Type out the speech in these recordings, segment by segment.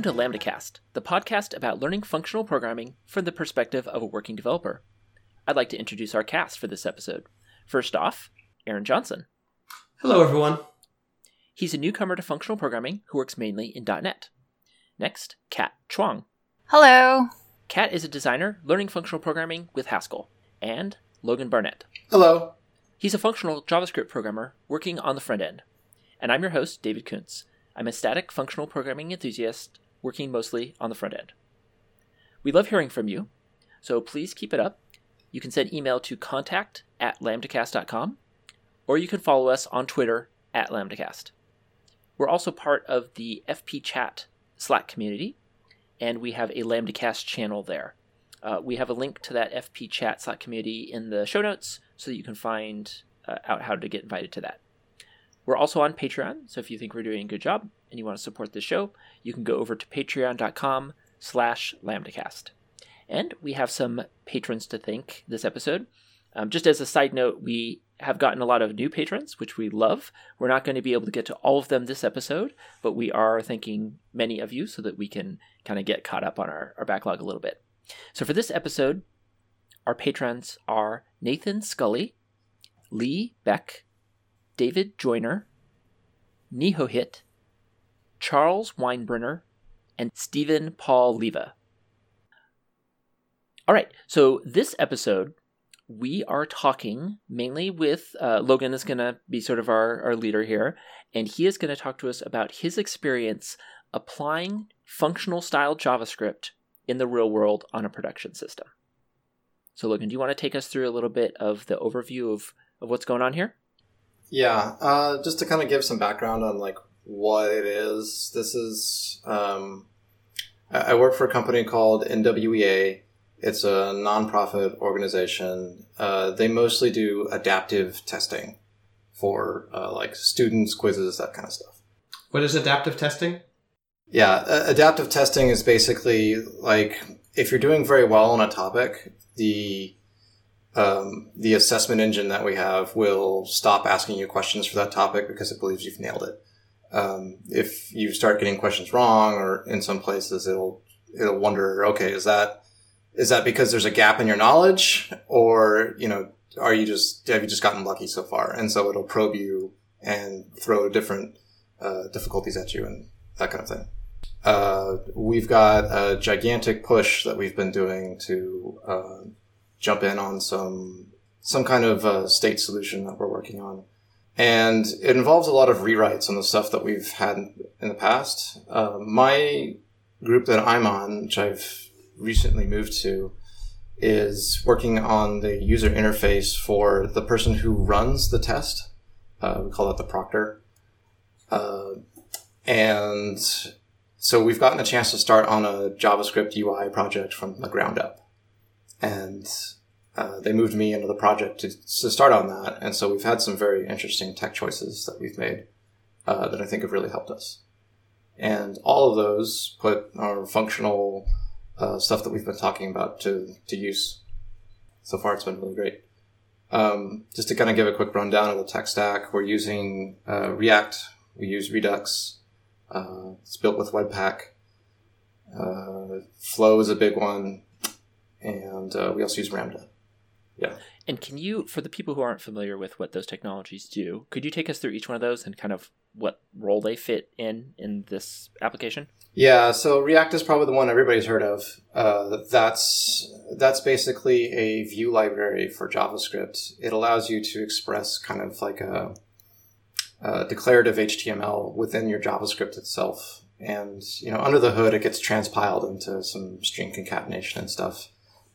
Hello, and welcome to LambdaCast, the podcast about learning functional programming from the perspective of a working developer. I'd like to introduce our cast for this episode. First off, Aaron Johnson. Hello, everyone. He's a newcomer to functional programming who works mainly in .NET. Next, Kat Chuang. Hello. Kat is a designer learning functional programming with Haskell. And Logan Barnett. Hello. He's a functional JavaScript programmer working on the front end. And I'm your host, David Koontz. I'm a static functional programming enthusiast working mostly on the front end. We love hearing from you, so please keep it up. You can send email to contact at lambdacast.com, or you can follow us on Twitter at lambdacast. We're also part of the FP Chat Slack community, and we have a LambdaCast channel there. Uh, we have a link to that FP Chat Slack community in the show notes so that you can find uh, out how to get invited to that. We're also on Patreon, so if you think we're doing a good job and you want to support the show, you can go over to patreon.com slash lambdacast. And we have some patrons to thank this episode. Um, just as a side note, we have gotten a lot of new patrons, which we love. We're not going to be able to get to all of them this episode, but we are thanking many of you so that we can kind of get caught up on our, our backlog a little bit. So for this episode, our patrons are Nathan Sculli, Lee Beck, David Joyner, Nihohit, Charles Winebrinner, and Stephen Paul Leva. All right, so this episode, we are talking mainly with uh, Logan, is going to be sort of our, our leader here, and he is going to talk to us about his experience applying functional style JavaScript in the real world on a production system. So, Logan, do you want to take us through a little bit of the overview of, of what's going on here? Yeah, uh, just to kind of give some background on like what it is. This is um, I work for a company called NWEA. It's a nonprofit organization. Uh, they mostly do adaptive testing for uh, like students, quizzes, that kind of stuff. What is adaptive testing? Yeah, uh, adaptive testing is basically like if you're doing very well on a topic, the um, the assessment engine that we have will stop asking you questions for that topic because it believes you've nailed it. Um, if you start getting questions wrong, or in some places it'll it'll wonder, okay, is that is that because there's a gap in your knowledge, or you know, are you just have you just gotten lucky so far? And so it'll probe you and throw different uh, difficulties at you and that kind of thing. Uh, we've got a gigantic push that we've been doing to uh, jump in on some some kind of uh, state solution that we're working on, and it involves a lot of rewrites on the stuff that we've had in the past. Uh, my group that I'm on, which I've recently moved to, is working on the user interface for the person who runs the test. Uh, we call that the proctor. Uh, and so we've gotten a chance to start on a JavaScript UI project from the ground up. And uh, they moved me into the project to, to start on that. And so we've had some very interesting tech choices that we've made uh, that I think have really helped us. And all of those put our functional uh, stuff that we've been talking about to, to use. So far, it's been really great. Um, just to kind of give a quick rundown of the tech stack, we're using uh, React, we use Redux, uh, it's built with Webpack. Flow is a big one, and we also use Ramda. Yeah. And can you, for the people who aren't familiar with what those technologies do, could you take us through each one of those and kind of what role they fit in in this application? Yeah, so React is probably the one everybody's heard of. Uh, that's that's basically a view library for JavaScript. It allows you to express kind of like a, a declarative HTML within your JavaScript itself, and you know under the hood it gets transpiled into some string concatenation and stuff,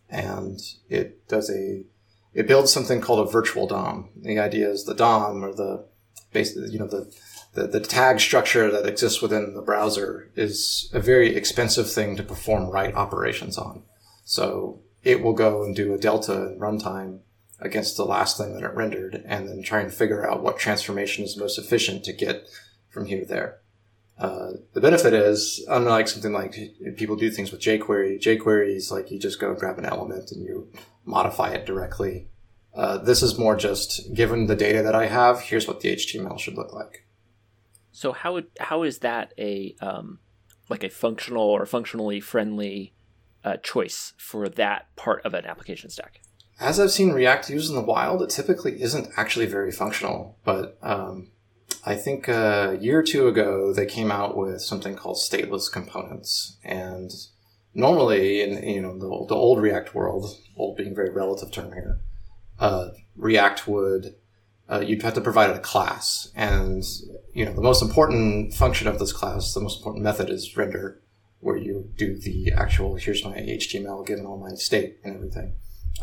and it does a it builds something called a virtual DOM. The idea is the DOM or the base, you know, the, the, the tag structure that exists within the browser is a very expensive thing to perform write operations on. So it will go and do a delta in runtime against the last thing that it rendered and then try and figure out what transformation is most efficient to get from here to there. Uh, the benefit is, unlike something like people do things with jQuery, jQuery is like you just go and grab an element and you modify it directly. Uh, this is more just given the data that I have, here's what the HTML should look like. So how how is that a um, like a functional or functionally friendly uh, choice for that part of an application stack? As I've seen React used in the wild, it typically isn't actually very functional. But um, I think a year or two ago, they came out with something called stateless components. And normally, in you know the, the old React world, old being a very relative term here, uh, React would uh, you'd have to provide a class, and you know the most important function of this class, the most important method is render, where you do the actual here's my HTML given all my state and everything.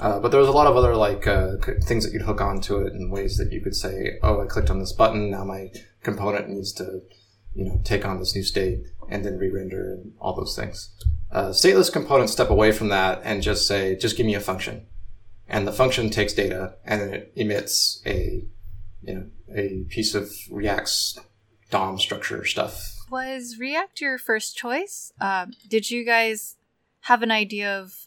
Uh, but there was a lot of other like uh, things that you'd hook onto it in ways that you could say, "Oh, I clicked on this button. Now my component needs to, you know, take on this new state and then re-render and all those things." Uh, stateless components step away from that and just say, "Just give me a function," and the function takes data and then it emits a, you know, a piece of React's DOM structure stuff. Was React your first choice? Um, did you guys have an idea of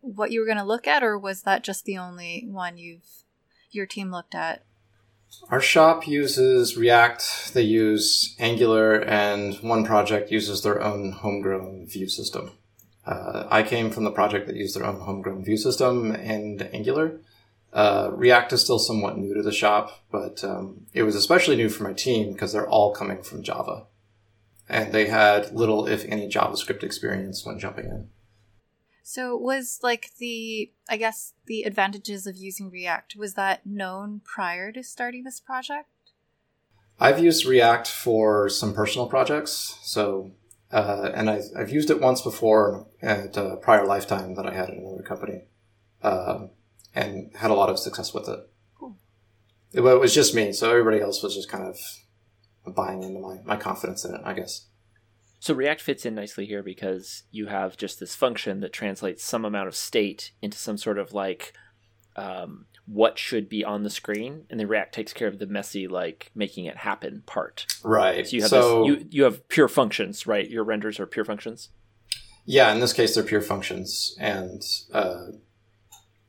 what you were going to look at, or was that just the only one you've your team looked at? Our shop uses React. They use Angular, and one project uses their own homegrown view system. Uh, I came from the project that used their own homegrown view system and Angular. Uh, React is still somewhat new to the shop, but um, it was especially new for my team because they're all coming from Java. And they had little, if any, JavaScript experience when jumping in. So was like the I guess the advantages of using React was that known prior to starting this project? I've used React for some personal projects. So uh, and I've, I've used it once before at a prior lifetime that I had in another company, um, and had a lot of success with it. Cool. It, it was just me, so everybody else was just kind of buying into my, my confidence in it, I guess. So React fits in nicely here because you have just this function that translates some amount of state into some sort of like um, what should be on the screen, and then React takes care of the messy like making it happen part. Right. So you have so, this, you you have pure functions, right? Your renders are pure functions. Yeah, in this case, they're pure functions, and uh,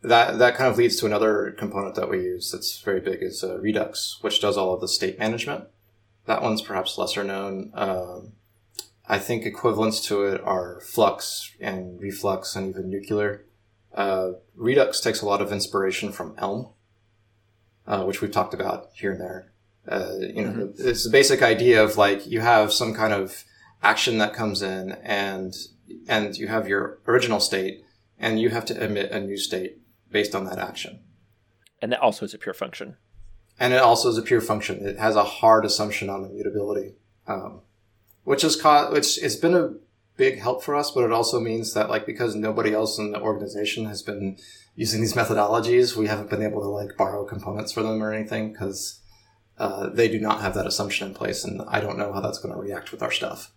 that that kind of leads to another component that we use that's very big is uh, Redux, which does all of the state management. That one's perhaps lesser known. Um, I think equivalents to it are Flux and Reflux and even Nuclear. Uh, Redux takes a lot of inspiration from Elm, uh, which we've talked about here and there. Uh, you know, mm-hmm. it's the basic idea of like you have some kind of action that comes in and and you have your original state and you have to emit a new state based on that action. And that also is a pure function. And it also is a pure function. It has a hard assumption on immutability. Um, which has caught which it's been a big help for us, but it also means that like because nobody else in the organization has been using these methodologies, we haven't been able to like borrow components for them or anything because uh, they do not have that assumption in place, and I don't know how that's going to react with our stuff.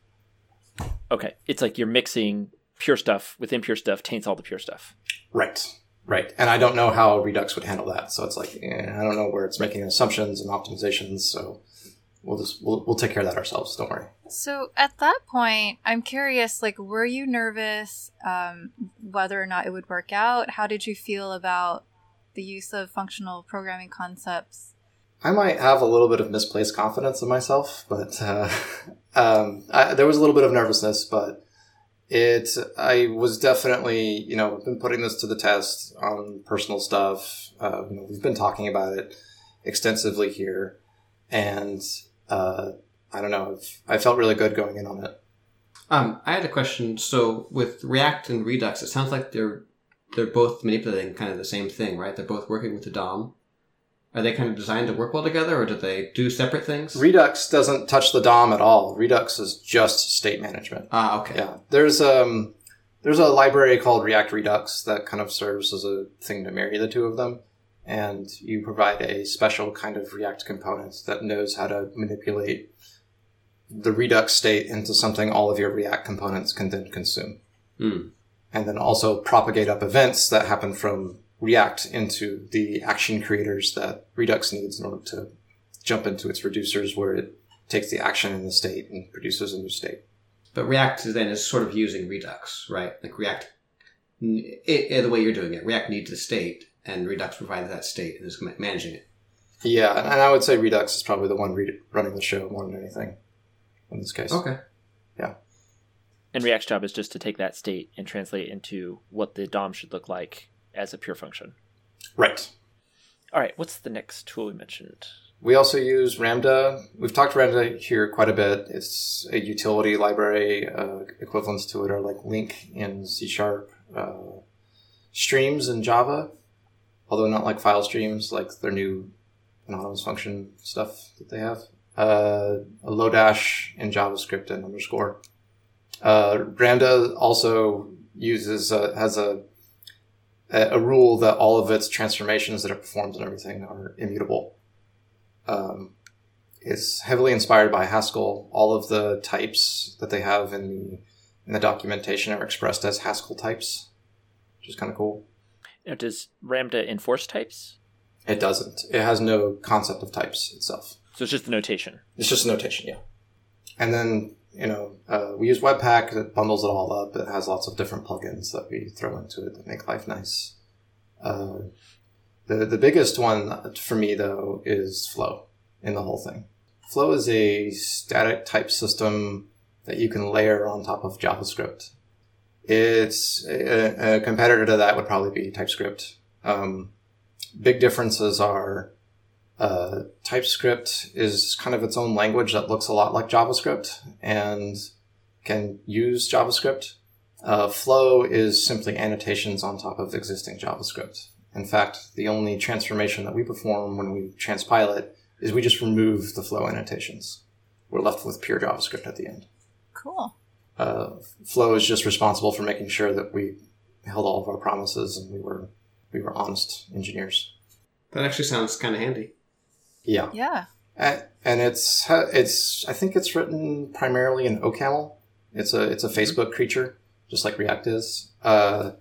Okay, it's like you're mixing pure stuff with impure stuff taints all the pure stuff. Right. Right. And I don't know how Redux would handle that. So it's like, eh, I don't know where it's making assumptions and optimizations. So we'll just we'll, we'll take care of that ourselves don't worry. So at that point i'm curious like were you nervous um, whether or not it would work out? How did you feel about the use of functional programming concepts? I might have a little bit of misplaced confidence in myself but uh, um, I, there was a little bit of nervousness but it i was definitely you know been putting this to the test on personal stuff. Uh, you know, we've been talking about it extensively here and uh, I don't know. I felt really good going in on it. Um, I had a question. So with React and Redux, it sounds like they're they're both manipulating kind of the same thing, right? They're both working with the DOM. Are they kind of designed to work well together, or do they do separate things? Redux doesn't touch the DOM at all. Redux is just state management. Ah, okay. Yeah, there's um there's a library called React Redux that kind of serves as a thing to marry the two of them and you provide a special kind of React component that knows how to manipulate the Redux state into something all of your React components can then consume. Mm. And then also propagate up events that happen from React into the action creators that Redux needs in order to jump into its reducers where it takes the action in the state and produces a new state. But React then is sort of using Redux, right? Like React, it, it, the way you're doing it, React needs a state and Redux provides that state and is managing it. Yeah, and I would say Redux is probably the one re- running the show more than anything in this case. Okay. Yeah. And React's job is just to take that state and translate it into what the DOM should look like as a pure function. Right. All right, what's the next tool we mentioned? We also use Ramda. We've talked about Ramda here quite a bit. It's a utility library. Uh, equivalents to it are like LINQ in C Sharp, uh, streams in Java, although not like file streams, like their new anonymous function stuff that they have. Uh, Lodash in JavaScript and underscore. Uh, also uses uh, has a a rule that all of its transformations that it performs and everything are immutable um, is heavily inspired by Haskell. All of the types that they have in the in the documentation are expressed as Haskell types, which is kind of cool. Now, does Ramda enforce types? It doesn't. It has no concept of types itself. So it's just the notation. It's just a notation, yeah. And then you know uh, we use Webpack that bundles it all up. It has lots of different plugins that we throw into it that make life nice. Uh, the the biggest one for me though is Flow in the whole thing. Flow is a static type system that you can layer on top of JavaScript. It's a, a competitor to that would probably be TypeScript. Um, big differences are uh, TypeScript is kind of its own language that looks a lot like JavaScript and can use JavaScript. Uh, Flow is simply annotations on top of existing JavaScript. In fact, the only transformation that we perform when we transpile it is we just remove the flow annotations. We're left with pure JavaScript at the end. Cool. Uh, flow is just responsible for making sure that we held all of our promises and we were we were honest engineers. That actually sounds kind of handy. Yeah. Yeah. And, and it's it's I think it's written primarily in OCaml. It's a it's a Facebook creature, just like React is. Uh,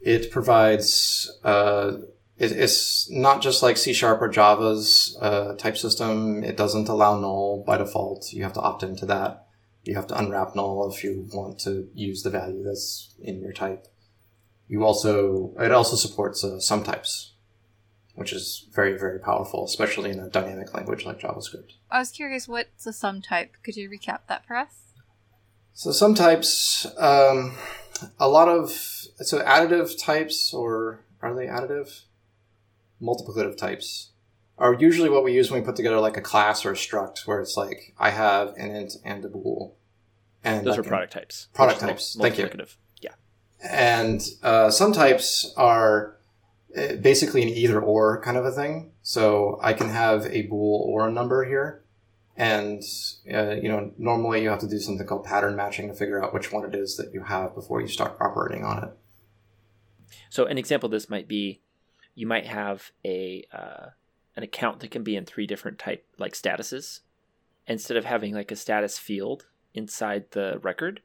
it provides uh, it, it's not just like C Sharp or Java's uh, type system. It doesn't allow null by default. You have to opt into that. You have to unwrap null if you want to use the value that's in your type. You also it also supports uh, sum types, which is very very powerful, especially in a dynamic language like JavaScript. I was curious, what's a sum type? Could you recap that for us? So sum types, um, a lot of so additive types, or are they additive? Multiplicative types are usually what we use when we put together like a class or a struct, where it's like I have an int and a bool, and Those are product types. Product types. Thank you. Yeah. And uh, sum types are uh, basically an either or kind of a thing. So I can have a bool or a number here. And, uh, you know, normally you have to do something called pattern matching to figure out which one it is that you have before you start operating on it. So an example of this might be you might have a uh, an account that can be in three different type like statuses. Instead of having like a status field inside the record,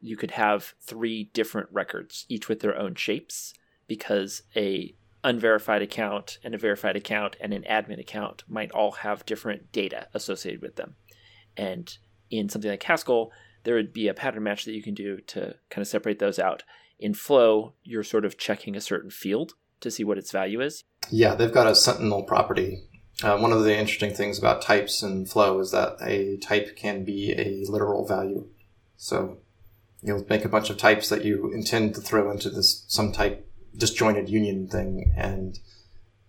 you could have three different records, each with their own shapes, because a unverified account and a verified account and an admin account might all have different data associated with them. And in something like Haskell, there would be a pattern match that you can do to kind of separate those out. In Flow, you're sort of checking a certain field to see what its value is. Yeah, they've got a sentinel property. Uh, one of the interesting things about types and flow is that a type can be a literal value. So you'll make a bunch of types that you intend to throw into this sum type disjointed union thing, and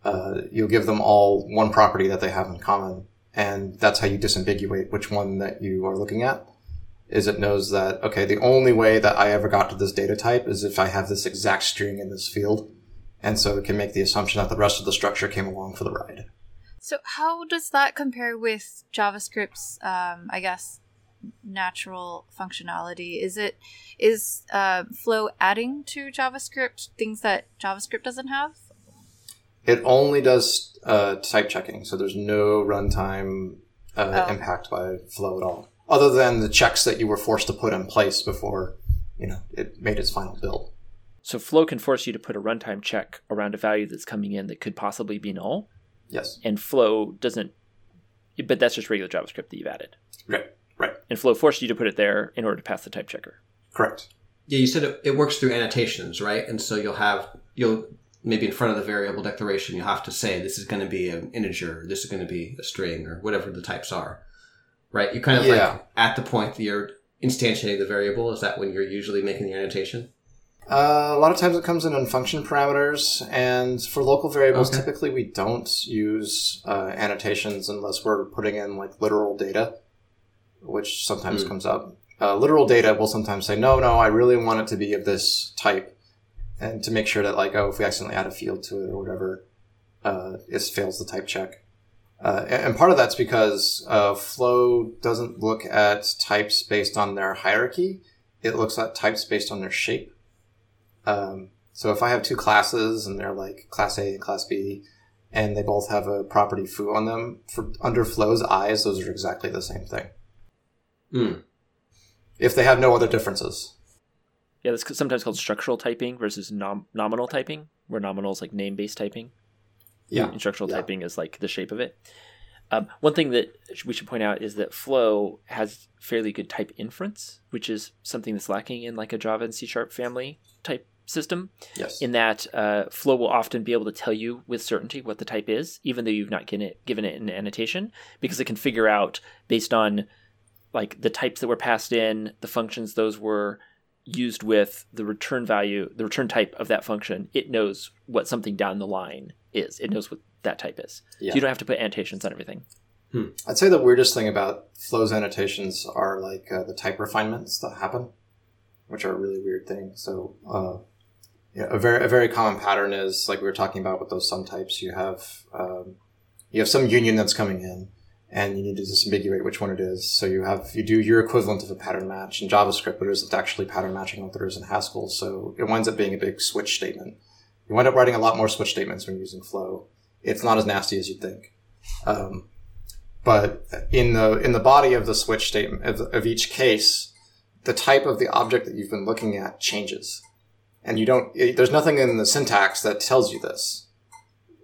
uh, you'll give them all one property that they have in common, and that's how you disambiguate which one that you are looking at. Is it knows that okay, the only way that I ever got to this data type is if I have this exact string in this field, and so it can make the assumption that the rest of the structure came along for the ride. So, how does that compare with JavaScript's, um, I guess, natural functionality? Is it is uh, Flow adding to JavaScript things that JavaScript doesn't have? It only does uh, type checking, so there's no runtime uh, Oh. impact by flow at all, other than the checks that you were forced to put in place before you know it made its final build. So Flow can force you to put a runtime check around a value that's coming in that could possibly be null, Yes, and Flow doesn't. But that's just regular JavaScript that you've added. right, right, And Flow forced you to put it there in order to pass the type checker. correct. Yeah, you said it, it works through annotations, right? And so you'll have you'll maybe in front of the variable declaration you'll have to say this is going to be an integer, this is going to be a string, or whatever the types are, right? You kind of Yeah. like at the point that you're instantiating the variable? Is that when you're usually making the annotation? Uh, a lot of times it comes in on function parameters, and for local variables, Okay. typically we don't use uh, annotations unless we're putting in like literal data, which sometimes Hmm. comes up. Uh, literal data will sometimes say, no, no, I really want it to be of this type, and to make sure that like, oh, if we accidentally add a field to it or whatever, uh, it fails the type check. Uh, and, and part of that's because uh, Flow doesn't look at types based on their hierarchy; it looks at types based on their shape. Um, so if I have two classes and they're like class A and class B, and they both have a property foo on them, for under Flow's eyes, those are exactly the same thing. Hmm. If they have no other differences. Yeah, that's sometimes called structural typing versus nom- nominal typing, where nominal is like name based typing. Yeah. And structural Yeah. typing is like the shape of it. Um, one thing that we should point out is that Flow has fairly good type inference, which is something that's lacking in like a Java and C Sharp family type system. Yes. In that uh, Flow will often be able to tell you with certainty what the type is, even though you've not given it, given it an annotation, because it can figure out based on like the types that were passed in, the functions those were used with, the return value, the return type of that function. It knows what something down the line is. It knows what that type is. Yeah. So you don't have to put annotations on everything. I'd say the weirdest thing about Flow's annotations are like uh, the type refinements that happen, which are a really weird thing. So, uh, yeah, a very a very common pattern is like we were talking about with those sum types. You have um, you have some union that's coming in, and you need to disambiguate which one it is. So you have you do your equivalent of a pattern match in JavaScript, but it isn't actually pattern matching what there is in Haskell. So it winds up being a big switch statement. You wind up writing a lot more switch statements when using Flow. It's not as nasty as you'd think. Um, but in the in the body of the switch statement of, of each case, the type of the object that you've been looking at changes, and you don't. It, there's nothing in the syntax that tells you this,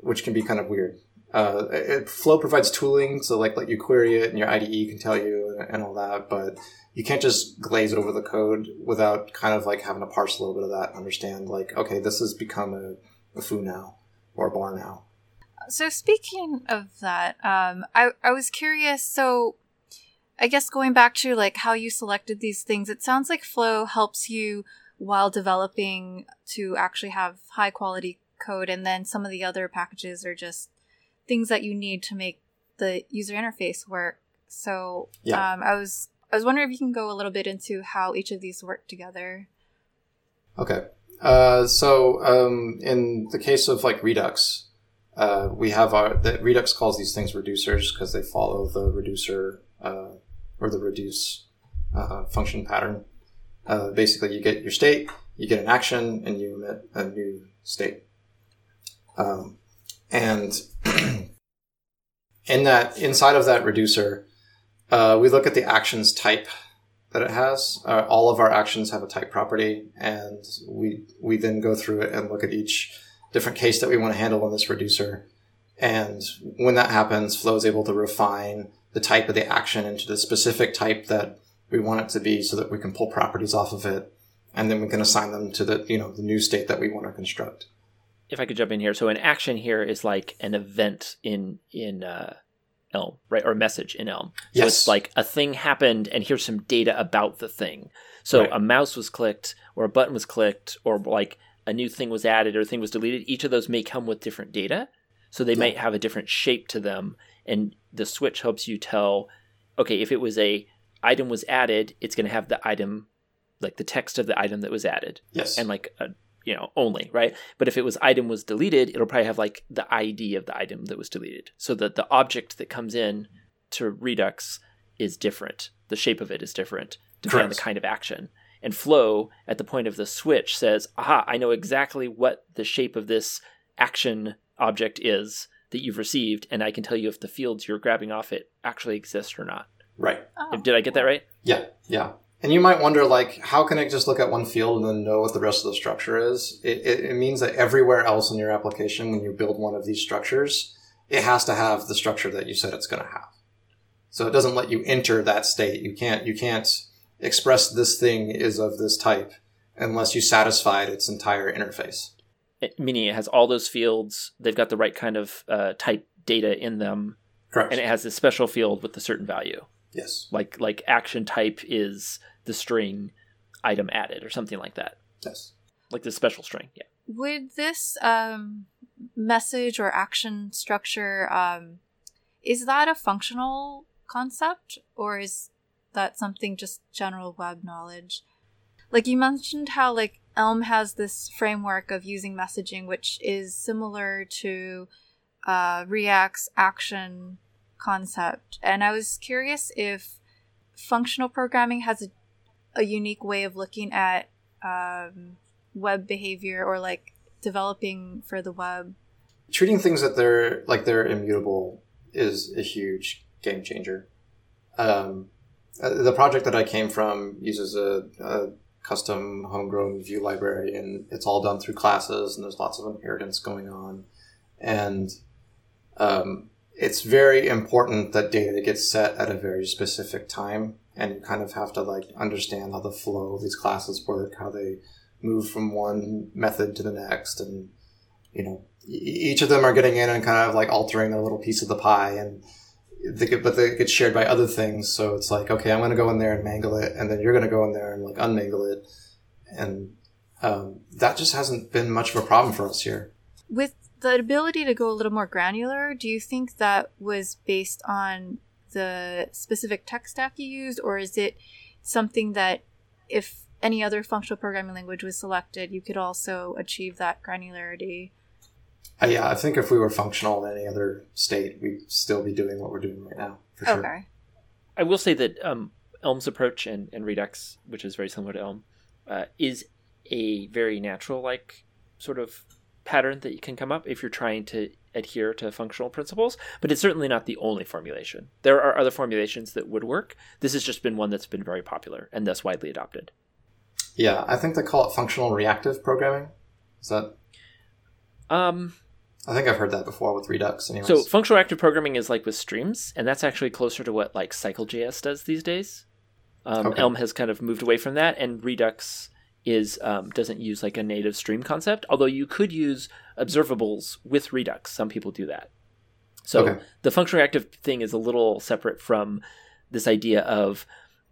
which can be kind of weird. Uh, it, Flow provides tooling, so like let you query it, and your IDE can tell you and, and all that, but you can't just glaze over the code without kind of like having to parse a little bit of that and understand like, okay, this has become a, a foo now or a bar now. So speaking of that, um, I I was curious. So, I guess going back to like how you selected these things, it sounds like Flow helps you while developing to actually have high quality code, and then some of the other packages are just things that you need to make the user interface work. So, Yeah. um, I was I was wondering if you can go a little bit into how each of these work together. Okay. Uh, so um, in the case of like Redux, uh, we have our that Redux calls these things reducers because they follow the reducer uh, or the reduce uh, function pattern. Uh, basically, you get your state, you get an action, and you emit a new state. Um, and in that inside of that reducer, uh, we look at the actions type that it has. Uh, all of our actions have a type property, and we we then go through it and look at each different case that we want to handle in this reducer. And when that happens, Flow is able to refine the type of the action into the specific type that we want it to be, so that we can pull properties off of it, and then we can assign them to the you know the new state that we want to construct. If I could jump in here, so an action here is like an event in in uh, Elm, right, or a message in Elm. So Yes. it's like a thing happened, and here's some data about the thing. So Right. a mouse was clicked, or a button was clicked, or like a new thing was added, or a thing was deleted. Each of those may come with different data, so they Yeah. might have a different shape to them. And the switch helps you tell, okay, if it was a item was added, it's going to have the item, like the text of the item that was added. Yes. and like a you know only right? But if it was item was deleted it'll probably have like the id of the item that was deleted. So that the object that comes in to redux is different. The shape of it is different depending on the kind of action. And flow at the point of the switch says aha i know exactly what the shape of this action object is that you've received and i can tell you if the fields you're grabbing off it actually exist or not right. Oh. did i get that right Yeah, yeah. And you might wonder, like, how can it just look at one field and then know what the rest of the structure is? It, it, it means that everywhere else in your application, when you build one of these structures, it has to have the structure that you said it's going to have. So it doesn't let you enter that state. You can't, you can't express this thing is of this type unless you satisfied its entire interface. It- meaning it has all those fields they've got the right kind of uh, type data in them Correct. and it has a special field with a certain value yes. like like action type is the string item added or something like that. Yes. Like the special string. Yeah. Would this um, message or action structure um, is that a functional concept or is that something just general web knowledge? Like you mentioned how like Elm has this framework of using messaging which is similar to uh, React's action concept, and I was curious if functional programming has a, a unique way of looking at um, web behavior or like developing for the web. Treating things that they're like they're immutable is a huge game changer. Um, uh, the project that I came from uses a, a custom homegrown view library, and it's all done through classes, and there's lots of inheritance going on, and um, it's very important that data gets set at a very specific time, and you kind of have to like understand how the flow of these classes work, how they move from one method to the next, and you know each of them are getting in and kind of like altering their little piece of the pie and they get, but they get shared by other things. So it's like, okay, I'm going to go in there and mangle it, and then you're going to go in there and like unmangle it, and um, that just hasn't been much of a problem for us here. With the ability to go a little more granular, do you think that was based on the specific tech stack you used, or is it something that if any other functional programming language was selected, you could also achieve that granularity? Uh, yeah, I think if we were functional in any other state, we'd still be doing what we're doing right now. For sure. Okay. I will say that um, Elm's approach and, and Redux, which is very similar to Elm, uh, is a very natural like sort of pattern that you can come up if you're trying to adhere to functional principles, but it's certainly not the only formulation. There are other formulations that would work. This has just been one that's been very popular and thus widely adopted. Yeah, I think they call it functional reactive programming. Is that? Um, I think I've heard that before with Redux. Anyways. so functional reactive programming is like with streams, and that's actually closer to what like CycleJS does these days. Um, Okay. Elm has kind of moved away from that, and Redux is um, doesn't use like a native stream concept. Although you could use observables with Redux. Some people do that. So Okay. the functional reactive thing is a little separate from this idea of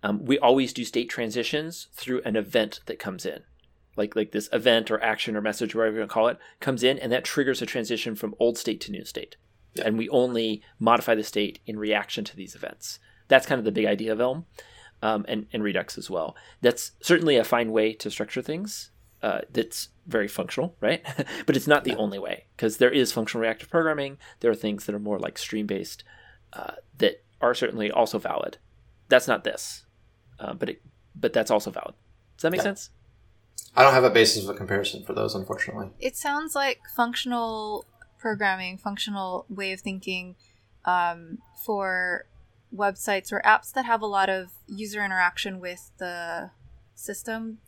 um, we always do state transitions through an event that comes in. Like, like this event or action or message, whatever you want to call it, comes in and that triggers a transition from old state to new state. Yeah. And we only modify the state in reaction to these events. That's kind of the big idea of Elm um, and, and Redux as well. That's certainly a fine way to structure things. Uh, that's very functional, right? but it's not the only way because there is functional reactive programming. There are things that are more like stream based uh, that are certainly also valid. That's not this, uh, but it, but that's also valid. Does that make Yeah. sense? I don't have a basis of a comparison for those, unfortunately. It sounds like functional programming, functional way of thinking um, for websites or apps that have a lot of user interaction with the system.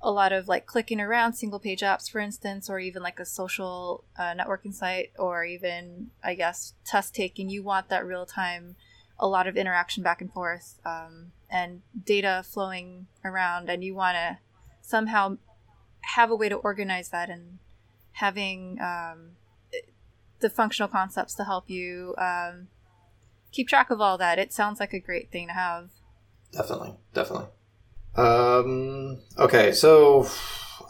A lot of like clicking around single page apps, for instance, or even like a social uh, networking site, or even, I guess, test taking. You want that real time, a lot of interaction back and forth, um, and data flowing around, and you want to somehow have a way to organize that and having um, the functional concepts to help you um, keep track of all that. It sounds like a great thing to have. Definitely, definitely. Um, okay, so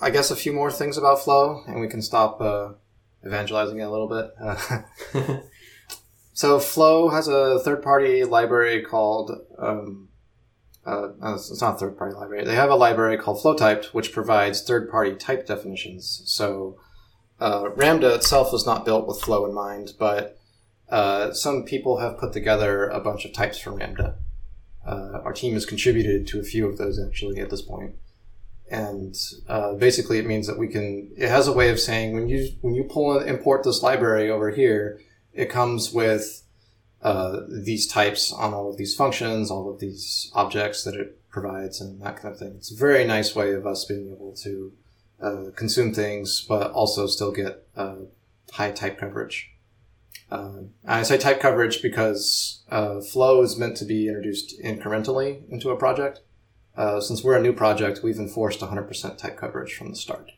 I guess a few more things about Flow, and we can stop uh, evangelizing it a little bit. Uh, so Flow has a third-party library called. Um, uh, it's not a third-party library. They have a library called FlowTyped, which provides third-party type definitions. So uh, Ramda itself was not built with Flow in mind, but uh, some people have put together a bunch of types for Ramda. Uh, our team has contributed to a few of those actually at this point. And uh, basically, it means that we can. It has a way of saying when you when you pull and import this library over here, it comes with uh, these types on all of these functions, all of these objects that it provides, and that kind of thing. It's a very nice way of us being able to uh, consume things, but also still get uh, high type coverage. Uh, I say type coverage because uh, Flow is meant to be introduced incrementally into a project. Uh, since we're a new project, we've enforced 100% type coverage from the start.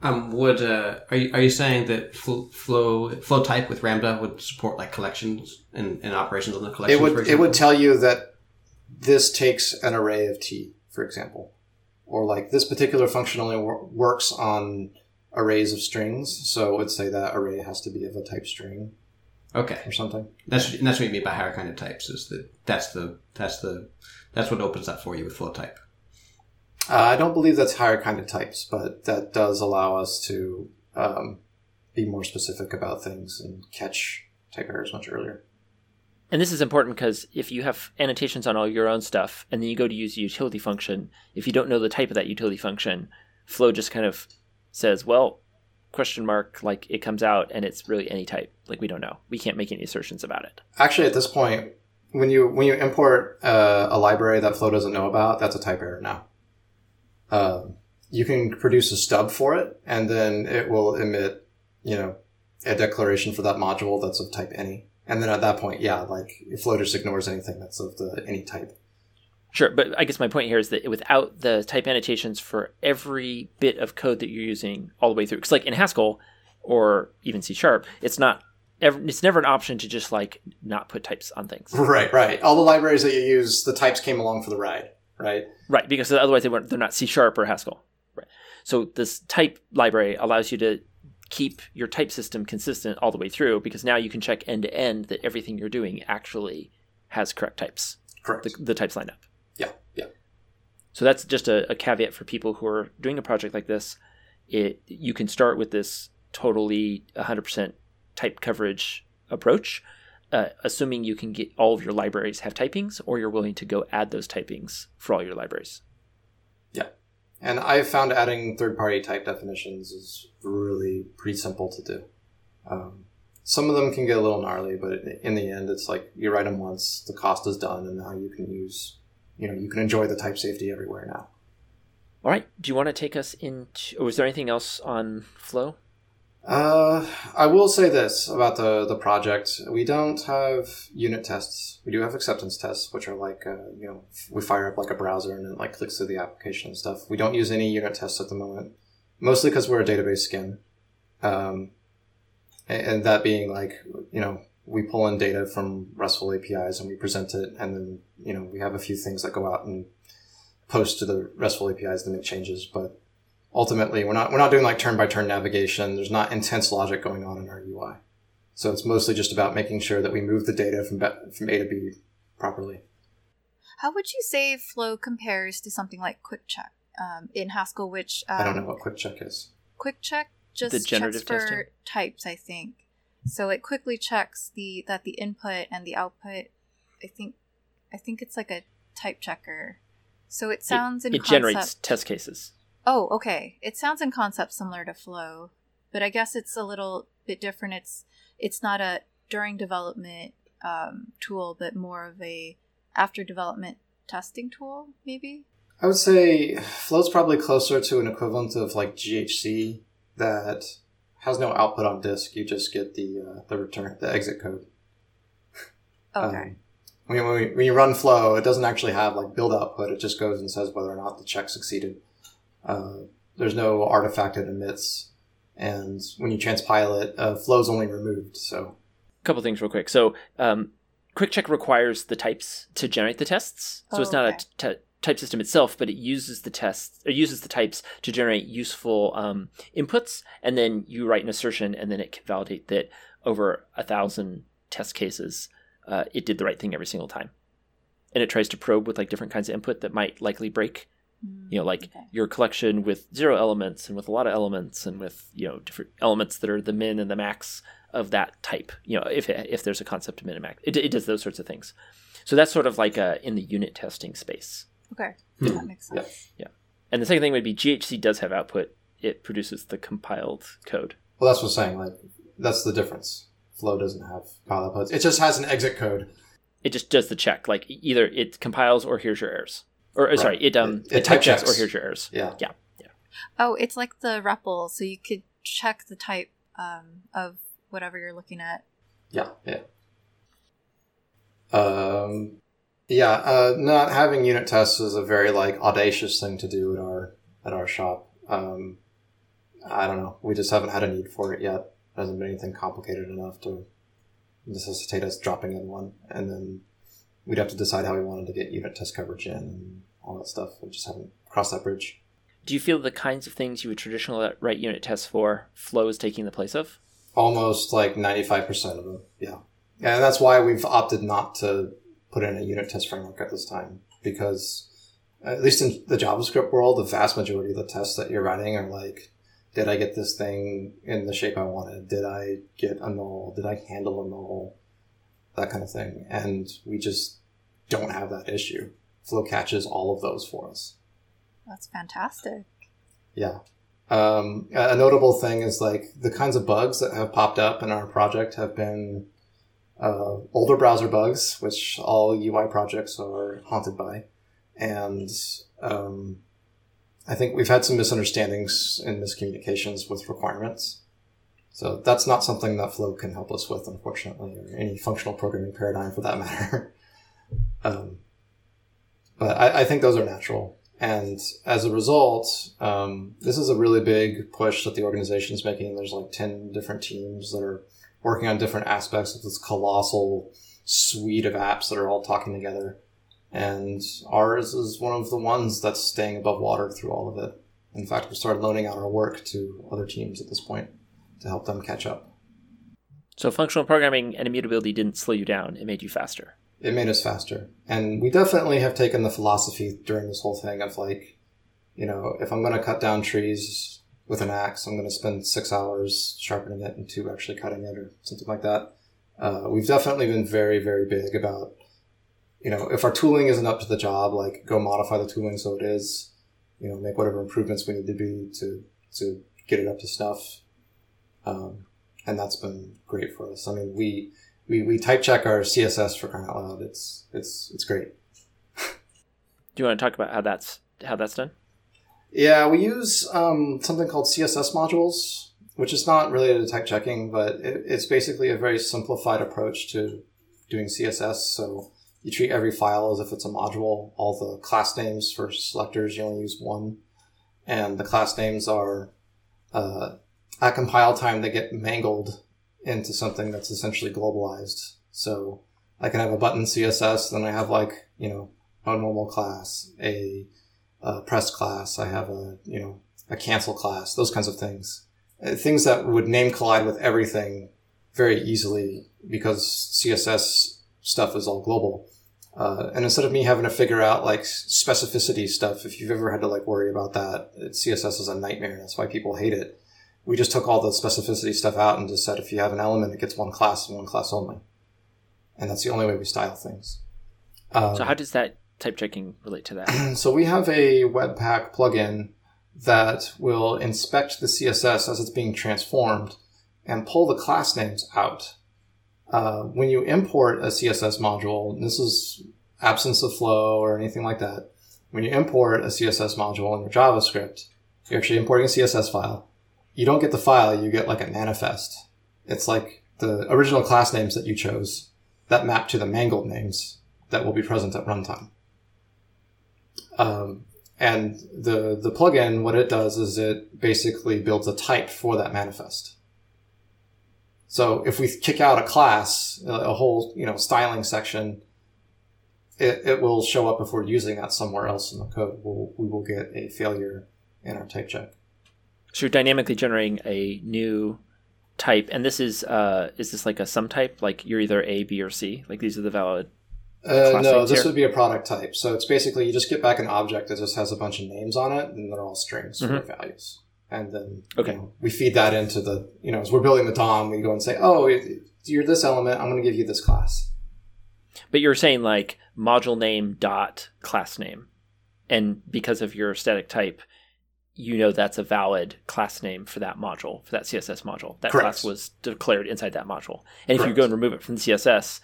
Um, would uh, are you are you saying that Fl- Flow Flow type with Ramda would support like collections and, and operations on the collections? It for would it would tell you that this takes an array of T for example, or like this particular function only wor- works on arrays of strings. So it would say that array has to be of a type string Okay, or something. that's and that's what you mean by higher kind of types. Is that that's the that's the that's what opens up for you with flow type. Uh, I don't believe that's higher kind of types, but that does allow us to um, be more specific about things and catch type errors much earlier. And this is important because if you have annotations on all your own stuff and then you go to use a utility function, if you don't know the type of that utility function, Flow just kind of says, well, question mark, like it comes out and it's really any type. Like we don't know. We can't make any assertions about it. Actually, at this point, when you when you import uh, a library that Flow doesn't know about, that's a type error now. Um, you can produce a stub for it, and then it will emit, you know, a declaration for that module that's of type any. And then at that point, yeah, like Flow just ignores anything that's of the any type. Sure, but I guess my point here is that without the type annotations for every bit of code that you're using all the way through, because like in Haskell or even C sharp, it's not ever, it's never an option to just like not put types on things, Right, right. All the libraries that you use, the types came along for the ride, right? right? Because otherwise they weren't they're not C sharp or Haskell, right? So this type library allows you to keep your type system consistent all the way through because now you can check end to end that everything you're doing actually has correct types, Correct. the, the types line up. So that's just a, a caveat for people who are doing a project like this. It you can start with this totally 100% type coverage approach, uh, assuming you can get all of your libraries have typings, or you're willing to go add those typings for all your libraries. Yeah, and I've found adding third-party type definitions is really pretty simple to do. Um, some of them can get a little gnarly, but in the end, it's like you write them once, the cost is done, and now you can use, you know, you can enjoy the type safety everywhere now. All right. Do you want to take us into? Or was there anything else on Flow? Uh, I will say this about the the project: we don't have unit tests. We do have acceptance tests, which are like, uh, you know, we fire up like a browser and it like clicks through the application and stuff. We don't use any unit tests at the moment, mostly because we're a database skin. Um, and, and that being like, you know, we pull in data from RESTful APIs and we present it, and then you know we have a few things that go out and post to the RESTful APIs to make changes, but ultimately we're not we're not doing like turn by turn navigation. There's not intense logic going on in our ui so it's mostly just about making sure that we move the data from from a to b properly. How would you say Flow compares to something like Quick Check um, in Haskell, which um, i don't know what quick check is. Quick Check just The checks generative for testing? types, I think. So it quickly checks the that the input and the output. I think, I think it's like a type checker. So it sounds in it concept. generates test cases. Oh, okay. It sounds in concept similar to Flow, but I guess it's a little bit different. It's it's not a during development um, tool, but more of a after development testing tool, maybe. i would say flow's probably closer to an equivalent of like ghc that has no output on disk you just get the uh, the return the exit code Okay. Um, when, when, we, when you run flow, it doesn't actually have like build output. It just goes and says whether or not the check succeeded. Uh, there's no artifact it emits, and when you transpile it, uh, flow's only removed. So a couple things real quick. So, um, Quick Check requires the types to generate the tests. So Oh, it's not okay. a t- type system itself, but it uses the tests or uses the types to generate useful um, inputs, and then you write an assertion, and then it can validate that over a thousand test cases, uh, it did the right thing every single time. And it tries to probe with like different kinds of input that might likely break. You know, like Okay. your collection with zero elements and with a lot of elements and with you know different elements that are the min and the max of that type. You know, if if there's a concept of min and max, it, it does those sorts of things. So that's sort of like uh in the unit testing space. Okay. Hmm. That makes sense. Yeah. yeah. And the second thing would be GHC does have output. It produces the compiled code. well, that's what I'm saying. Like that's the difference. Flow doesn't have compile outputs. It just has an exit code. It just does the check. Like either it compiles or here's your errors. Or uh, sorry, it um It- it it, type type checks or here's your errors. Yeah. Yeah. Oh, it's like the REPL, so you could check the type um, of whatever you're looking at. Yeah, yeah. Um, yeah, uh, not having unit tests is a very like audacious thing to do at our at our shop. Um, I don't know. We just haven't had a need for it yet. It hasn't been anything complicated enough to necessitate us dropping in one, and then we'd have to decide how we wanted to get unit test coverage in and all that stuff. We just haven't crossed that bridge. Do you feel the kinds of things you would traditionally write unit tests for, Flow is taking the place of? Almost like 95% of them, yeah. And that's why we've opted not to put in a unit test framework at this time, because at least in the JavaScript world, the vast majority of the tests that you're writing are like, did I get this thing in the shape I wanted? Did I get a null? Did I handle a null? That kind of thing. And we just don't have that issue. Flow catches all of those for us. That's fantastic. Yeah. Um, a notable thing is like the kinds of bugs that have popped up in our project have been uh, older browser bugs, which all UI projects are haunted by. And um, I think we've had some misunderstandings and miscommunications with requirements. So that's not something that Flow can help us with, unfortunately, or any functional programming paradigm for that matter. um, but I, I, think those are natural. And as a result, um, this is a really big push that the organization is making. There's like 10 different teams that are working on different aspects of this colossal suite of apps that are all talking together. And ours is one of the ones that's staying above water through all of it. In fact, we started loaning out our work to other teams at this point to help them catch up. So functional programming and immutability didn't slow you down, it made you faster. It made us faster. And we definitely have taken the philosophy during this whole thing of like, you know, if I'm going to cut down trees with an axe, I'm going to spend six hours sharpening it and two actually cutting it or something like that. Uh, we've definitely been very, very big about you know, if our tooling isn't up to the job, like go modify the tooling so it is, you know, make whatever improvements we need to be to, to get it up to snuff. Um, and that's been great for us. I mean, we, we, we type check our CSS for crying out loud. It's, it's, it's great. Do you want to talk about how that's, how that's done? Yeah, we use um, something called CSS modules, which is not related to type checking, but it, it's basically a very simplified approach to doing CSS. So you treat every file as if it's a module. All the class names for selectors, you only use one. And the class names are, uh, at compile time, they get mangled into something that's essentially globalized. So I can have a button CSS, then I have like, you know, a normal class, a, a press class, I have a, you know, a cancel class, those kinds of things. Uh, things that would name collide with everything very easily because CSS stuff is all global. Uh, and instead of me having to figure out like specificity stuff, if you've ever had to like worry about that, CSS is a nightmare. That's why people hate it. We just took all the specificity stuff out and just said if you have an element, it gets one class and one class only. And that's the only way we style things. Um, so how does that type checking relate to that? so we have a Webpack plugin that will inspect the CSS as it's being transformed and pull the class names out. Uh, when you import a CSS module, this is absence of flow or anything like that. When you import a CSS module in your JavaScript, you're actually importing a CSS file. You don't get the file, you get like a manifest. It's like the original class names that you chose that map to the mangled names that will be present at runtime. Um, and the, the plugin, what it does is it basically builds a type for that manifest. So if we kick out a class, a whole, you know, styling section, it, it will show up if we're using that somewhere else in the code. We'll, we will get a failure in our type check. So you're dynamically generating a new type, and this is uh, is this like a sum type? Like you're either A, B, or C? Like these are the valid. Uh, no, this here? would be a product type. So it's basically you just get back an object that just has a bunch of names on it, and they're all strings mm-hmm. for values and then okay. You know, we feed that into the you know as we're building the DOM, we go and say, oh, you're this element. I'm going to give you this class. But you're saying like module name dot class name, and because of your static type, you know that's a valid class name for that module for that CSS module. That Correct. class was declared inside that module, and Correct. if you go and remove it from the CSS,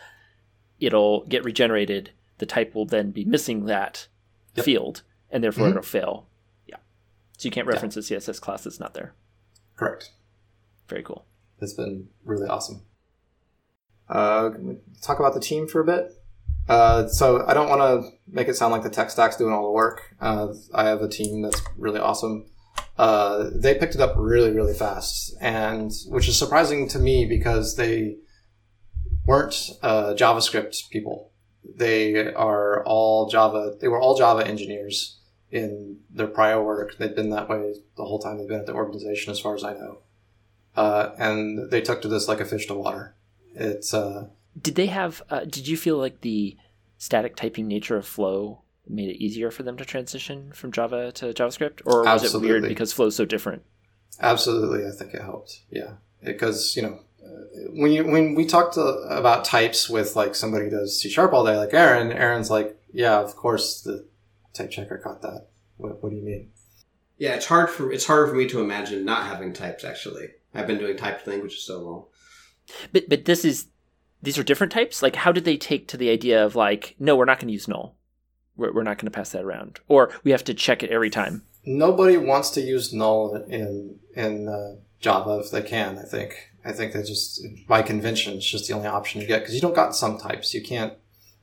it'll get regenerated. The type will then be missing that yep. field, and therefore mm-hmm. it'll fail Yeah. so you can't reference yeah. a CSS class that's not there. Correct. Very cool. It's been really awesome. Uh, talk about the team for a bit. Uh, so I don't want to make it sound like the tech stack's doing all the work. Uh, I have a team that's really awesome. Uh, they picked it up really, really fast, and which is surprising to me because they weren't uh, JavaScript people. they are all Java. They were all Java engineers in their prior work. They'd been that way the whole time they've been at the organization, as far as I know. Uh, and they took to this like a fish to water. It's uh, Did they have? Uh, did you feel like the static typing nature of Flow made it easier for them to transition from Java to JavaScript, or was it weird Absolutely. because Flow's so different? Absolutely, I think it helped. Yeah, because you know, when you when we talked to, about types with like somebody who does C sharp all day, like Aaron, Aaron's like, yeah, of course the type checker caught that. What, what do you mean? Yeah, it's hard for it's harder for me to imagine not having types. Actually, I've been doing typed languages so long. But but this is these are different types. Like, how did they take to the idea of like, no, we're not going to use null. We're, we're not going to pass that around, or we have to check it every time. Nobody wants to use null in in uh, Java if they can. I think. I think that just by convention, it's just the only option you get because you don't got sum types. You can't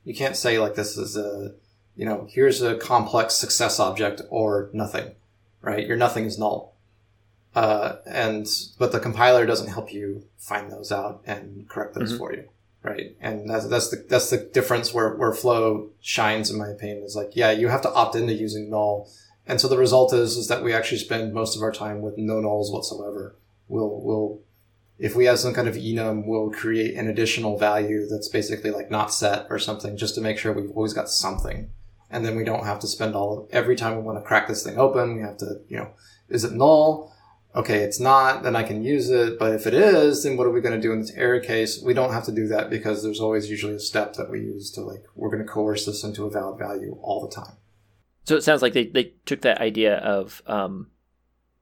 you can't say like this is a you know here's a complex success object or nothing, right? Your nothing is null. Uh, and but the compiler doesn't help you find those out and correct those Mhm. for you, right? And that's that's the that's the difference where where Flow shines, in my opinion, is like yeah, you have to opt into using null, and so the result is is that we actually spend most of our time with no nulls whatsoever. We'll we'll if we have some kind of enum, we'll create an additional value that's basically like not set or something, just to make sure we've always got something, and then we don't have to spend all of, every time we want to crack this thing open, we have to you know, is it null? Okay, it's not, then I can use it. But if it is, then what are we going to do in this error case? We don't have to do that because there's always usually a step that we use to like, we're going to coerce this into a valid value all the time. So it sounds like they, they took that idea of um,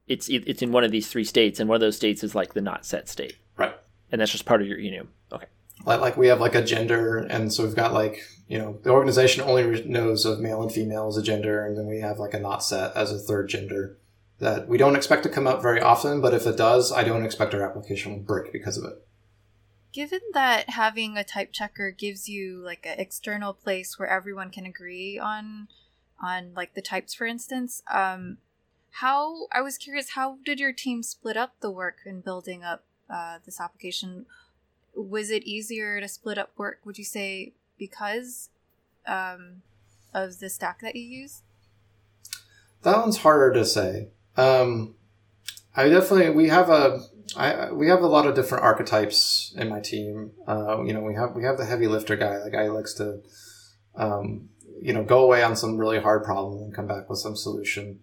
it's it's in one of these three states, and one of those states is like the not set state, Right. and that's just part of your enum. Okay. Like, like we have like a gender, and so we've got like, you know, the organization only knows of male and female as a gender, and then we have like a not set as a third gender that we don't expect to come up very often, but if it does, I don't expect our application will break because of it. Given that having a type checker gives you like an external place where everyone can agree on on like the types for instance, um how I was curious how did your team split up the work in building up uh, this application? Was it easier to split up work, would you say, because um, of the stack that you use? That one's harder to say. Um, I definitely we have a I we have a lot of different archetypes in my team. Uh, you know, we have we have the heavy lifter guy. The guy likes to, um, you know, go away on some really hard problem and come back with some solution.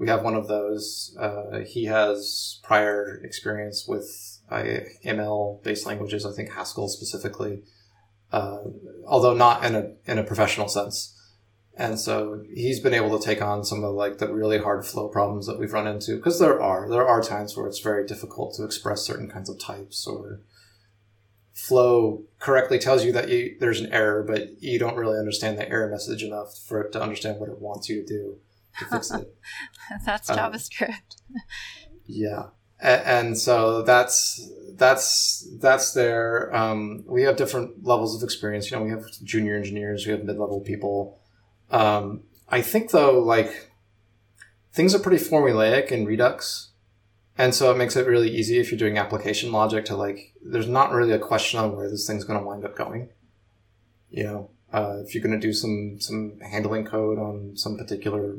We have one of those. Uh, he has prior experience with uh, ML based languages. I think Haskell specifically, uh, although not in a in a professional sense. And so he's been able to take on some of like the really hard flow problems that we've run into because there are there are times where it's very difficult to express certain kinds of types or flow correctly tells you that you, there's an error but you don't really understand the error message enough for it to understand what it wants you to do to fix it. That's Um, JavaScript. Yeah, A- and so that's that's that's there. Um, we have different levels of experience. You know, we have junior engineers, we have mid-level people. Um, I think though, like things are pretty formulaic in Redux, and so it makes it really easy if you're doing application logic to like. There's not really a question on where this thing's going to wind up going. You know, uh, if you're going to do some some handling code on some particular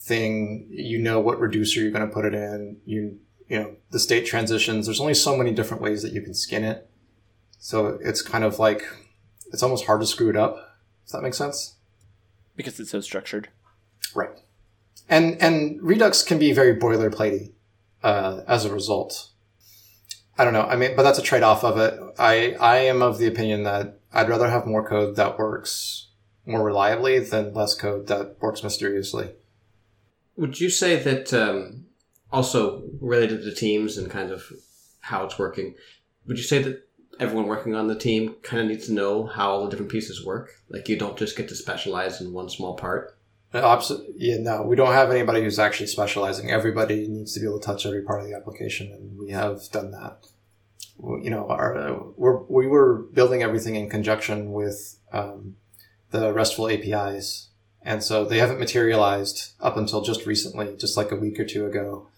thing, you know what reducer you're going to put it in. You you know the state transitions. There's only so many different ways that you can skin it, so it's kind of like it's almost hard to screw it up. Does that make sense? because it's so structured. Right. And and Redux can be very boilerplatey uh, as a result. I don't know. I mean, but that's a trade off of it. I I am of the opinion that I'd rather have more code that works more reliably than less code that works mysteriously. Would you say that um, also related to teams and kind of how it's working? Would you say that everyone working on the team kind of needs to know how all the different pieces work? Like you don't just get to specialize in one small part. Absolutely. Yeah, no, we don't have anybody who's actually specializing. Everybody needs to be able to touch every part of the application, and we have done that. You know, our, we're, we were building everything in conjunction with um, the RESTful APIs, and so they haven't materialized up until just recently, just like a week or two ago.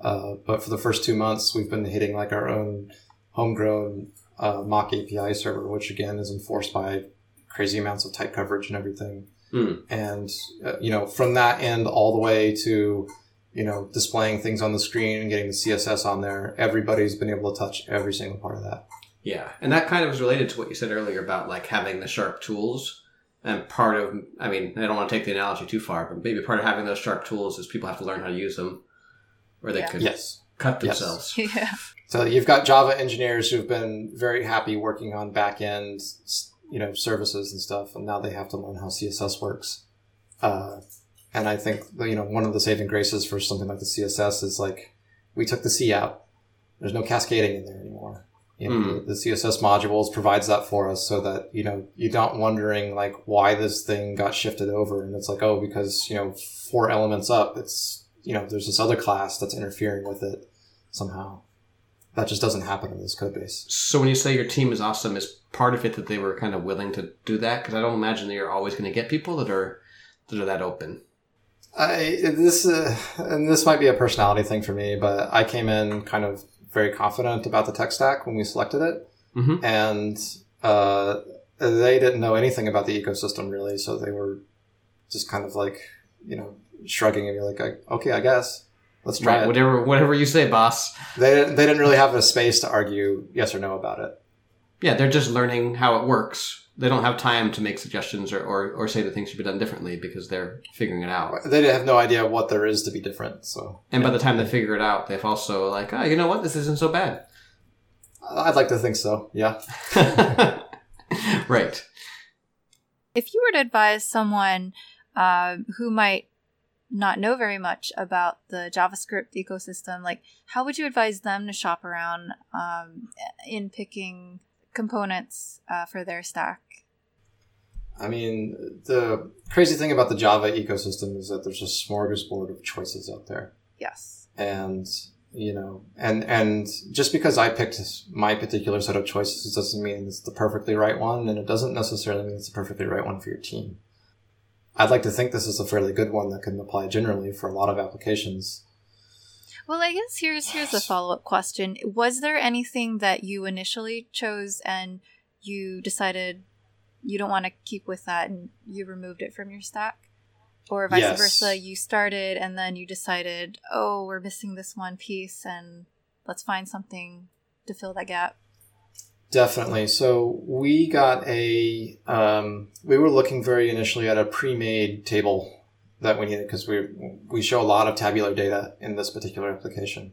Uh, but for the first two months, we've been hitting like our own homegrown uh, mock API server, which again is enforced by crazy amounts of type coverage and everything. Hmm. And, uh, you know, from that end all the way to, you know, displaying things on the screen and getting the CSS on there, everybody's been able to touch every single part of that. Yeah, and that kind of is related to what you said earlier about like having the sharp tools. And part of, I mean, I don't want to take the analogy too far, but maybe part of having those sharp tools is people have to learn how to use them, or they Yeah. could Yes. cut Yes. themselves. yeah. So you've got Java engineers who've been very happy working on back end, you know, services and stuff, and now they have to learn how CSS works. Uh, and I think you know one of the saving graces for something like the CSS is like we took the C out. There's no cascading in there anymore. You know, Hmm. the CSS modules provides that for us, so that you know you're not wondering like why this thing got shifted over, and it's like oh because you know four elements up, it's you know there's this other class that's interfering with it somehow. That just doesn't happen in this code base. So when you say your team is awesome, is part of it that they were kind of willing to do that? Because I don't imagine that you're always going to get people that are that are that open. I this uh, and this might be a personality thing for me, but I came in kind of very confident about the tech stack when we selected it, Mhm. and uh, they didn't know anything about the ecosystem really, so they were just kind of like you know shrugging and be like, "Okay, I guess let's try Right, it." whatever whatever you say, boss. They they didn't really have a space to argue yes or no about it. Yeah, they're just learning how it works. They don't have time to make suggestions or, or, or say that things should be done differently because they're figuring it out. They have no idea what there is to be different. So And by the time they figure it out, they've also like, oh, you know what? This isn't so bad. I'd like to think so. Yeah. right. If you were to advise someone uh, who might not know very much about the JavaScript ecosystem, like how would you advise them to shop around um, in picking components uh, for their stack? I mean, the crazy thing about the Java ecosystem is that there's a smorgasbord of choices out there. Yes. And, you know, and, and just because I picked my particular set of choices doesn't mean it's the perfectly right one. And it doesn't necessarily mean it's the perfectly right one for your team. I'd like to think this is a fairly good one that can apply generally for a lot of applications. Well, I guess here's here's a follow up question. Was there anything that you initially chose and you decided you don't want to keep with that and you removed it from your stack? Or vice Yes. versa, you started and then you decided, oh, we're missing this one piece and let's find something to fill that gap. Definitely. So we got a, um, we were looking very initially at a pre-made table that we needed because we we show a lot of tabular data in this particular application,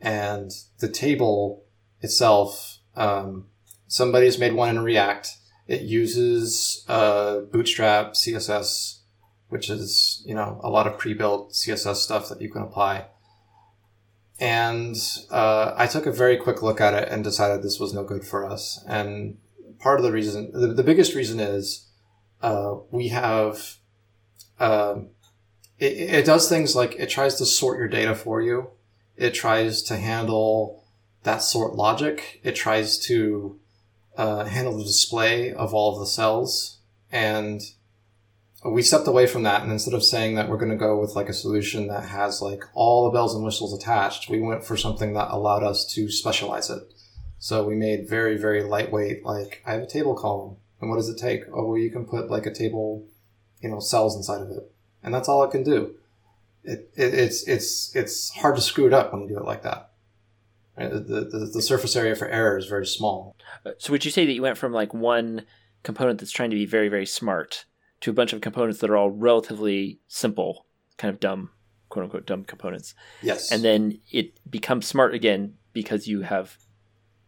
and the table itself, um, somebody's made one in React. It uses uh, Bootstrap CSS, which is you know a lot of pre-built CSS stuff that you can apply. And uh, I took a very quick look at it and decided this was no good for us. And part of the reason, the, the biggest reason is uh, we have, um, it, it does things like it tries to sort your data for you. It tries to handle that sort logic. It tries to uh, handle the display of all of the cells. And we stepped away from that and instead of saying that we're going to go with like a solution that has like all the bells and whistles attached we went for something that allowed us to specialize it so we made very very lightweight like i have a table column and what does it take oh well you can put like a table you know cells inside of it and that's all it can do it, it it's it's it's hard to screw it up when you do it like that Right? the, the, the surface area for error is very small Uh, So would you say that you went from like one component that's trying to be very very smart to a bunch of components that are all relatively simple, kind of dumb, quote unquote dumb components, yes and then it becomes smart again because you have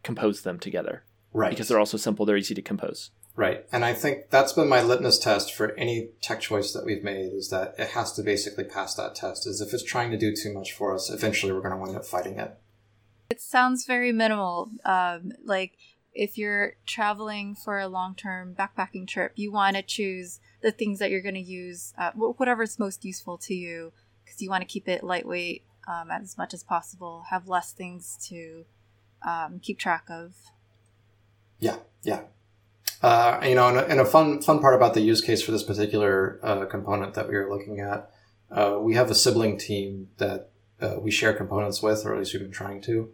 composed them together. right Because they're also simple, they're easy to compose. Right. And I think that's been my litmus test for any tech choice that we've made is that it has to basically pass that test. Is if it's trying to do too much for us, eventually we're going to wind up fighting it. It sounds very minimal. Um, like if you're traveling for a long term backpacking trip, you want to choose the things that you're going to use, uh, wh- whatever's most useful to you, because you want to keep it lightweight um, as much as possible, have less things to um, keep track of. Yeah. Yeah. Uh, you know, and a, and a fun fun part about the use case for this particular uh, component that we were looking at, uh, we have a sibling team that uh, we share components with, or at least we've been trying to.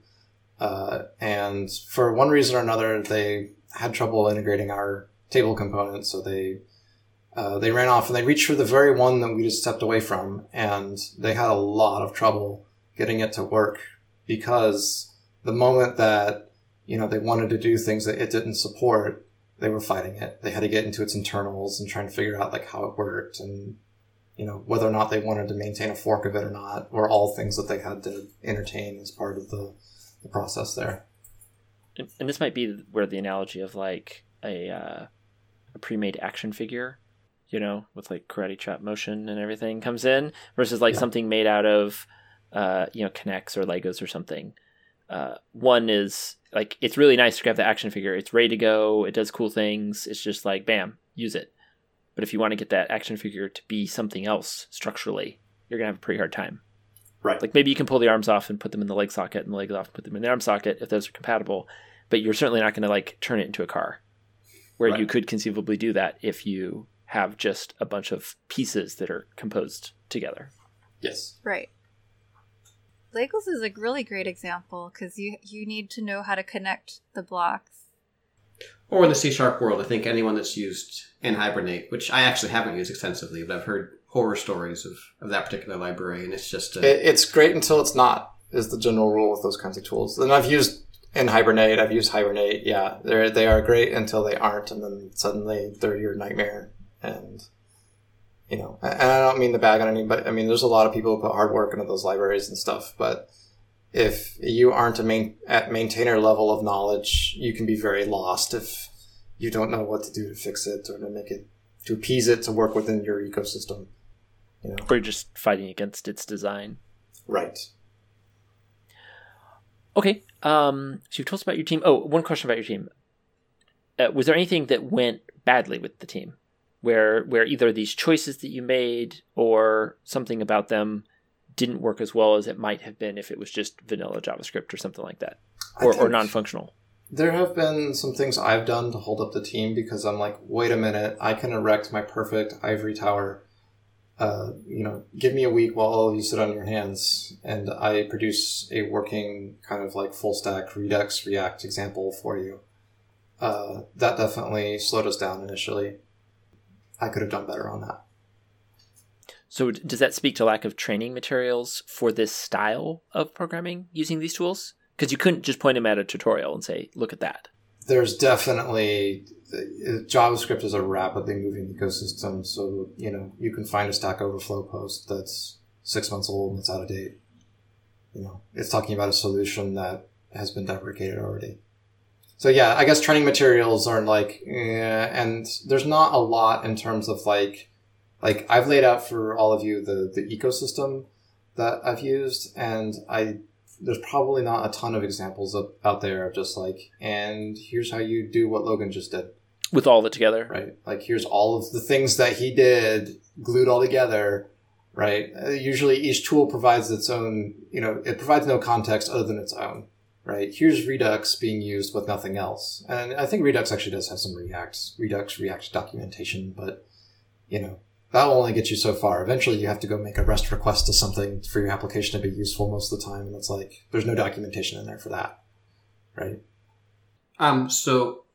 Uh, and for one reason or another, they had trouble integrating our table component. So they uh, they ran off and they reached for the very one that we just stepped away from, and they had a lot of trouble getting it to work because the moment that you know they wanted to do things that it didn't support, they were fighting it. They had to get into its internals and try and figure out like how it worked and you know whether or not they wanted to maintain a fork of it or not, were all things that they had to entertain as part of the, the process there. And, and this might be where the analogy of like a uh, a pre-made action figure you know, with like karate chop motion and everything comes in versus like Yeah. something made out of, uh, you know, K'Nex or Legos or something. Uh, one is like it's really nice to grab the action figure. It's ready to go. It does cool things. It's just like bam, use it. But if you want to get that action figure to be something else structurally, you're gonna have a pretty hard time. Right. Like maybe you can pull the arms off and put them in the leg socket, and the legs off and put them in the arm socket if those are compatible. But you're certainly not going to like turn it into a car, where you could conceivably do that if you have just a bunch of pieces that are composed together. Yes. Right. Legos is a really great example because you you need to know how to connect the blocks. Or in the C sharp world, I think anyone that's used NHibernate, which I actually haven't used extensively, but I've heard horror stories of, of that particular library, and it's just uh, It, it's great until it's not. Is the general rule with those kinds of tools. And I've used NHibernate. I've used Hibernate. Yeah, they they are great until they aren't, and then suddenly they're your nightmare. And you know, and I don't mean the bag on anybody. I mean, there's a lot of people who put hard work into those libraries and stuff, but if you aren't a main at maintainer level of knowledge, you can be very lost if you don't know what to do to fix it or to make it to appease it to work within your ecosystem. You know, Or you're just fighting against its design. right? Okay. Um, so you've told us about your team. Oh, one question about your team. Uh, was there anything that went badly with the team, where where either these choices that you made or something about them didn't work as well as it might have been if it was just vanilla JavaScript or something like that, or, or non-functional? There have been some things I've done to hold up the team because I'm like, wait a minute, I can erect my perfect ivory tower. Uh, you know, give me a week while all of you sit on your hands, and I produce a working kind of like full stack Redux React example for you. Uh, that definitely slowed us down initially. I could have done better on that. So does that speak to lack of training materials for this style of programming using these tools? Because you couldn't just point them at a tutorial and say, "Look at that." there's definitely uh, JavaScript is a rapidly moving ecosystem. So you know you can find a Stack Overflow post that's six months old and it's out of date. You know, it's talking about a solution that has been deprecated already. So yeah, I guess training materials aren't like, eh, and there's not a lot in terms of like, like I've laid out for all of you the the ecosystem that I've used, and I there's probably not a ton of examples of, out there of just like, and here's how you do what Logan just did, With all of it together, right? Like, here's all of the things that he did glued all together, right? Uh, usually each tool provides its own, you know, it provides no context other than its own, right? Here's Redux being used with nothing else. And I think Redux actually does have some React, Redux React documentation, but, you know, that will only get you so far. Eventually, you have to go make a REST request to something for your application to be useful most of the time, and it's like there's no documentation in there for that, right? Um, so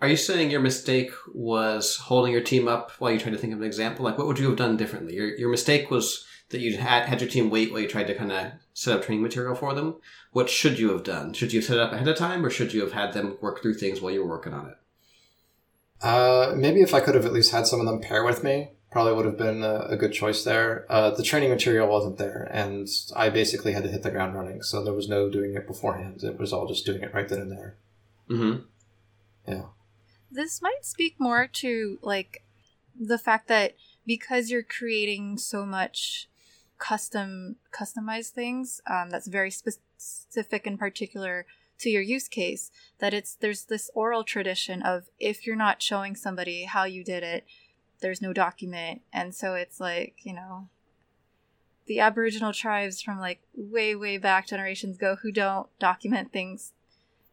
are you saying your mistake was holding your team up while you tried to think of an example? Like, what would you have done differently? Your, your mistake was that you had, had your team wait while you tried to kind of set up training material for them. What should you have done? Should you have set it up ahead of time, or should you have had them work through things while you were working on it? Uh, maybe if I could have at least had some of them pair with me, probably would have been a, a good choice there. Uh, the training material wasn't there, and I basically had to hit the ground running, so there was no doing it beforehand. It was all just doing it right then and there. Mm-hmm. Yeah. This might speak more to like the fact that because you're creating so much custom customize things um, that's very specific and particular to your use case that it's there's this oral tradition of if you're not showing somebody how you did it there's no document and so it's like you know the aboriginal tribes from like way way back generations ago who don't document things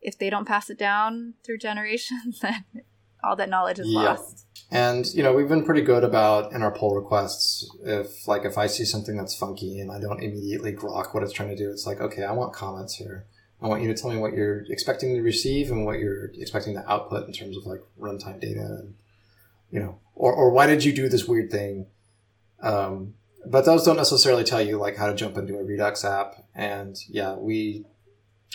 if they don't pass it down through generations then all that knowledge is Yeah. lost And you know, we've been pretty good about in our pull requests. If like if I see something that's funky and I don't immediately grok what it's trying to do, it's like, okay, I want comments here. I want you to tell me what you're expecting to receive and what you're expecting to output in terms of like runtime data and you know, or or why did you do this weird thing? Um, but those don't necessarily tell you like how to jump into a Redux app. And yeah, we,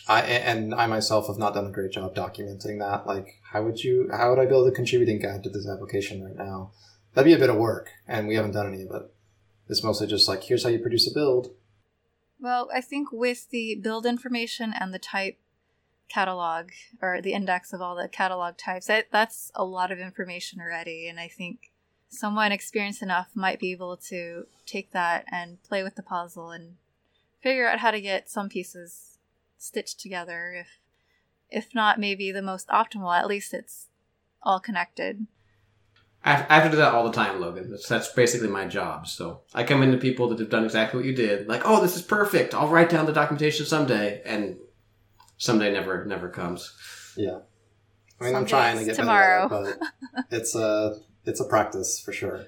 I and I myself have not done a great job documenting that. Like, how would you? How would I build a contributing guide to this application right now? That'd be a bit of work, and we haven't done any of it. It's mostly just like here's how you produce a build. Well, I think with the build information and the type catalog or the index of all the catalog types, that, that's a lot of information already. And I think someone experienced enough might be able to take that and play with the puzzle and figure out how to get some pieces stitched together. If if not maybe the most optimal, at least it's all connected. I have, to do that all the time, Logan. That's, that's basically my job. So I come into people that have done exactly what you did, like, oh, this is perfect. I'll write down the documentation someday, and someday never never comes. Yeah, I mean, I'm trying to it's get tomorrow. better, at but it's a it's a practice for sure.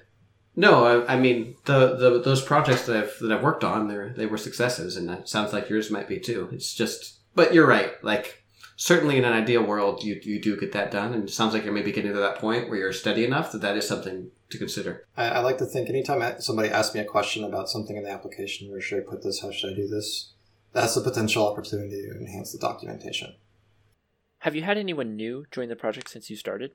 No, I, I mean the, the those projects that I've that I've worked on, they they were successes, and it sounds like yours might be too. It's just, but you're right. Like certainly in an ideal world, you you do get that done, and it sounds like you're maybe getting to that point where you're steady enough that that is something to consider. I, I like to think anytime somebody asks me a question about something in the application, where should I put this? How should I do this? That's a potential opportunity to enhance the documentation. Have you had anyone new join the project since you started?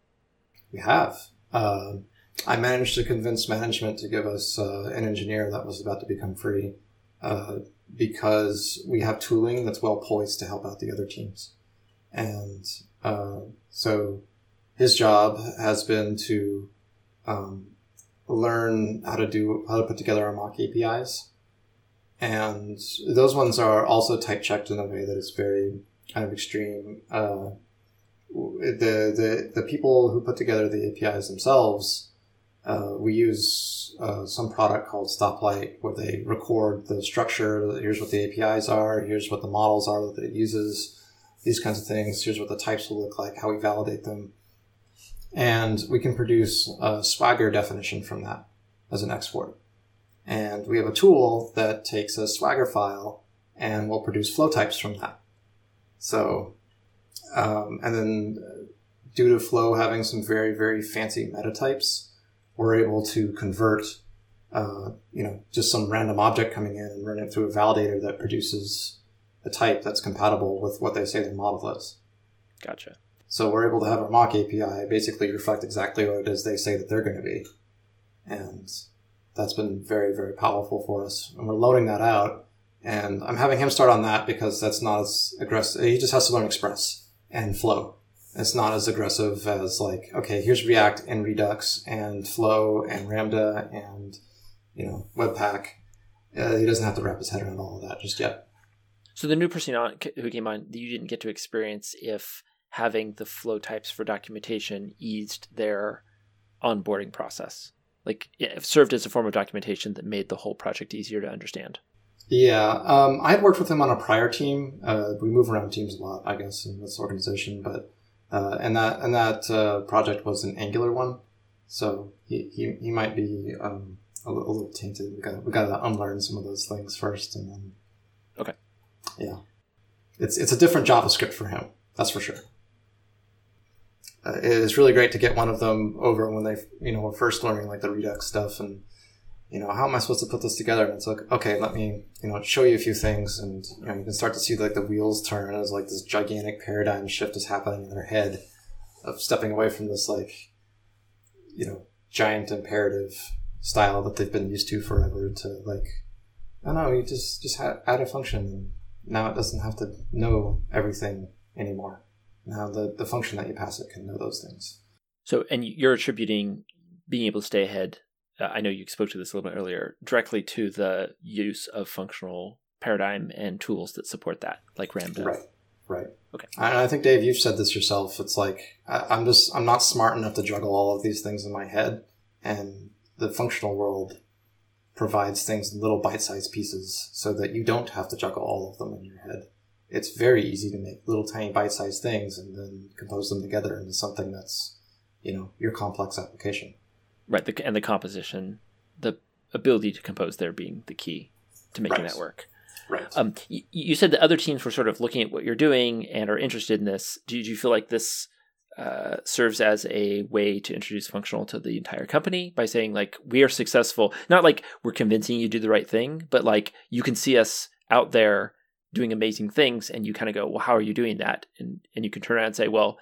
We have. Um I managed to convince management to give us uh, an engineer that was about to become free uh, because we have tooling that's well poised to help out the other teams. And uh, so his job has been to um, learn how to do how to put together our mock APIs, and those ones are also type checked in a way that is very kind of extreme. Uh, the the the people who put together the APIs themselves, uh, we use uh, some product called Stoplight where they record the structure. Here's what the APIs are. Here's what the models are that it uses. These kinds of things. Here's what the types will look like. How we validate them, and we can produce a Swagger definition from that as an export. And we have a tool that takes a Swagger file and will produce flow types from that. So um, and then due to Flow having some very, very fancy meta types, we're able to convert, uh, you know, just some random object coming in and run it through a validator that produces a type that's compatible with what they say the model is. Gotcha. So we're able to have our mock API basically reflect exactly what it is they say that they're going to be. And that's been very, very powerful for us. And we're loading that out. And I'm having him start on that because that's not as aggressive. He just has to learn Express and Flow. It's not as aggressive as like, okay, here's React and Redux and Flow and Ramda and, you know, Webpack. Uh, he doesn't have to wrap his head around all of that just yet. So the new person on, who came on, you didn't get to experience if having the flow types for documentation eased their onboarding process. Like it served as a form of documentation that made the whole project easier to understand. Yeah, um, I had worked with him on a prior team. Uh, we move around teams a lot, I guess, in this organization. But uh, and that and that uh, project was an Angular one, so he, he, he might be um, a, little, a little tainted. We got we got to unlearn some of those things first, and then Okay. yeah, it's it's a different JavaScript for him. That's for sure. Uh, it is really great to get one of them over when they you know were first learning like the Redux stuff and you know, how am I supposed to put this together? And it's like, okay, let me, you know, show you a few things. And, you know, you can start to see like the wheels turn as like this gigantic paradigm shift is happening in their head of stepping away from this like, you know, giant imperative style that they've been used to forever to like, I don't know, you just, just add a function and now it doesn't have to know everything anymore. Now the, the function that you pass it can know those things. So, and you're attributing being able to stay ahead Uh, I know you spoke to this a little bit earlier, directly to the use of functional paradigm and tools that support that, like Ramda. Right. Right. Okay. And I think Dave, you've said this yourself. It's like I, I'm just I'm not smart enough to juggle all of these things in my head, and the functional world provides things in little bite-sized pieces so that you don't have to juggle all of them in your head. It's very easy to make little tiny bite-sized things and then compose them together into something that's, you know, your complex application. Right, the, and the composition, the ability to compose there being the key to making Right. that work. Right. Um, you, you said that other teams were sort of looking at what you're doing and are interested in this. Do you, do you feel like this uh, serves as a way to introduce functional to the entire company by saying like we are successful not like we're convincing you to do the right thing but like you can see us out there doing amazing things and you kind of go well how are you doing that and and you can turn around and say well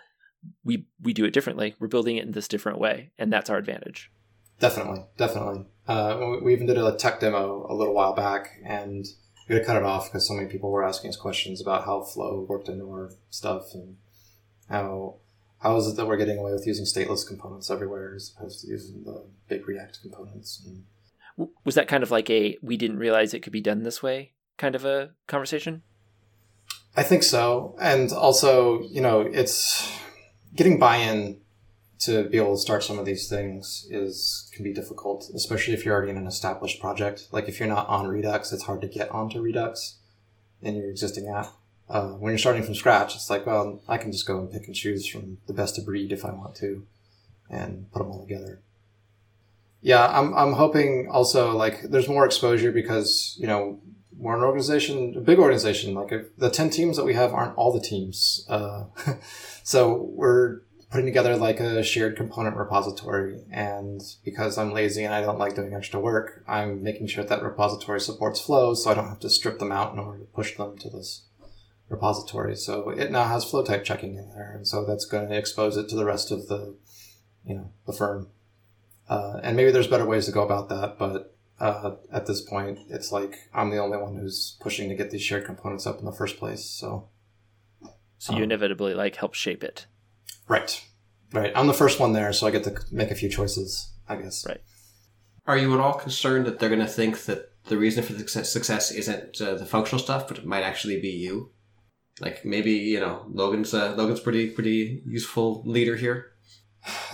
we we do it differently we're building it in this different way and that's our advantage Definitely, definitely. Uh, we- even did a tech demo a little while back, and we had to cut it off because so many people were asking us questions about how Flow worked into our stuff and how how is it that we're getting away with using stateless components everywhere as opposed to using the big React components. And was that kind of like a we didn't realize it could be done this way kind of a conversation I think so, and also you know it's getting buy-in to be able to start some of these things is can be difficult, especially if you're already in an established project. Like if you're not on Redux, it's hard to get onto Redux in your existing app. Uh, when you're starting from scratch, it's like, well, I can just go and pick and choose from the best of breed if I want to, and put them all together. Yeah, I'm I'm hoping also like there's more exposure because you know we're an organization, a big organization. Like the ten teams that we have aren't all the teams, uh, so we're putting together like a shared component repository. And because I'm lazy and I don't like doing extra work, I'm making sure that repository supports flows, so I don't have to strip them out in order to push them to this repository. So it now has flow type checking in there, and so that's going to expose it to the rest of the, you know, the firm. Uh, and maybe there's better ways to go about that, but uh, at this point, it's like I'm the only one who's pushing to get these shared components up in the first place. So, so you Um, inevitably like help shape it right, right. I'm the first one there, so I get to make a few choices, I guess. Right. Are you at all concerned that they're going to think that the reason for the success, success isn't uh, the functional stuff, but it might actually be you? Like maybe you know Logan's uh, Logan's pretty pretty useful leader here.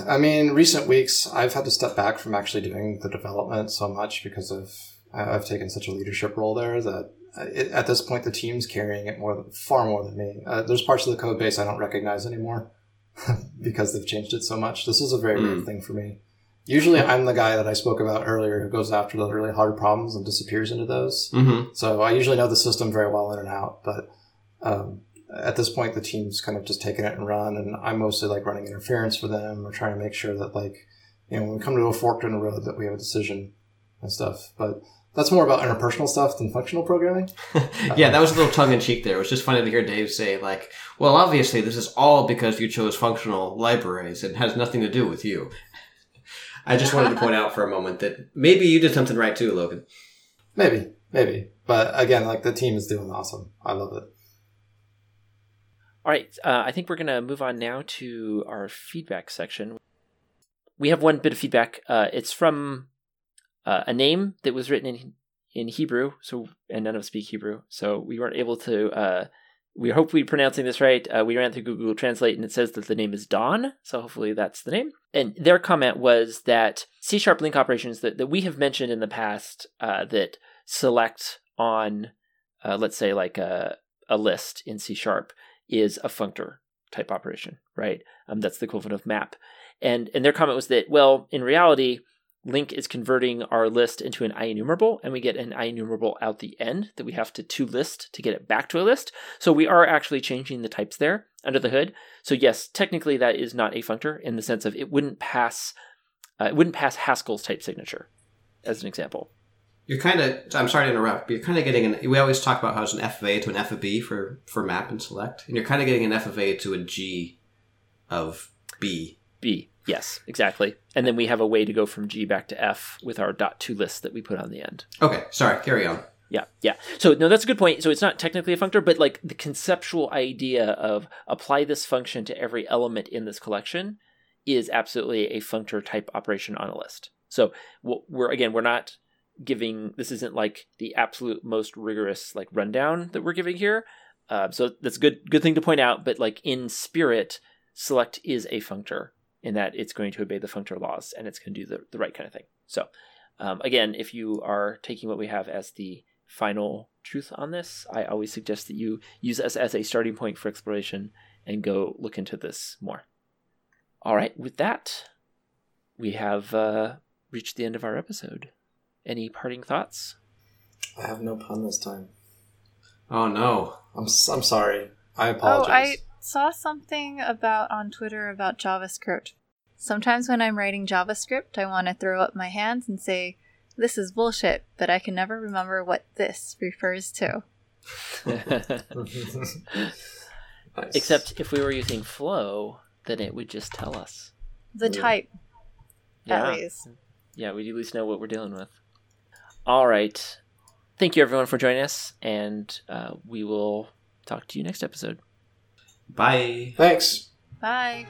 I mean, recent weeks I've had to step back from actually doing the development so much because of I- I've taken such a leadership role there that uh, it, at this point the team's carrying it more far more than me. Uh, there's parts of the code base I don't recognize anymore because they've changed it so much. This is a very weird Mm. thing for me. Usually, I'm the guy that I spoke about earlier who goes after the really hard problems and disappears into those. Mm-hmm. So I usually know the system very well in and out, but um, at this point, the team's kind of just taking it and run, and I'm mostly like running interference for them or trying to make sure that like you know when we come to a fork in the road that we have a decision and stuff. But that's more about interpersonal stuff than functional programming. yeah, that was a little tongue in cheek there. It was just funny to hear Dave say like, "Well, obviously this is all because you chose functional libraries and has nothing to do with you." I just wanted to point out for a moment that maybe you did something right too, Logan. Maybe, maybe, but again, like the team is doing awesome. I love it. All right, uh, I think we're going to move on now to our feedback section. We have one bit of feedback. Uh, it's from uh, a name that was written in in Hebrew, so and none of us speak Hebrew, so we weren't able to. Uh, we hope we're pronouncing this right. Uh, we ran through Google Translate, and it says that the name is Dawn, so hopefully that's the name. And their comment was that C sharp LINQ operations that, that we have mentioned in the past uh, that select on, uh, let's say, like a, a list in C sharp is a functor type operation, right? Um, that's the equivalent of map. And and their comment was that well, in reality, LINQ is converting our list into an IEnumerable, and we get an IEnumerable out the end that we have to to list to get it back to a list. So we are actually changing the types there under the hood. So yes, technically that is not a functor in the sense of it wouldn't pass uh, it wouldn't pass Haskell's type signature, as an example. You're kind of. I'm sorry to interrupt, but you're kind of getting an. We always talk about how it's an F of A to an F of B for for map and select, and you're kind of getting an F of A to a G of B. B. Yes, exactly. And then we have a way to go from G back to F with our dot to list that we put on the end. Okay, sorry. Carry on. Yeah, yeah. So no, that's a good point. So it's not technically a functor, but like the conceptual idea of apply this function to every element in this collection is absolutely a functor type operation on a list. So we're again, we're not giving this isn't like the absolute most rigorous like rundown that we're giving here. Uh, so that's a good good thing to point out. But like in spirit, select is a functor in that it's going to obey the functor laws and it's going to do the, the right kind of thing. So um, again, if you are taking what we have as the final truth on this, I always suggest that you use us as a starting point for exploration and go look into this more. All right, with that, we have uh, reached the end of our episode. Any parting thoughts? I have no pun this time. Oh no. I'm s- I'm sorry. I Oh, apologize. I saw something about on Twitter about JavaScript. Sometimes when I'm writing JavaScript, I want to throw up my hands and say, "This is bullshit," but I can never remember what this refers to. Nice. Except if we were using Flow, then it would just tell us. The Yeah. type, Yeah. at least. Yeah, we at least know what we're dealing with. All right. Thank you, everyone, for joining us, and uh, we will talk to you next episode. Bye. Thanks. Bye.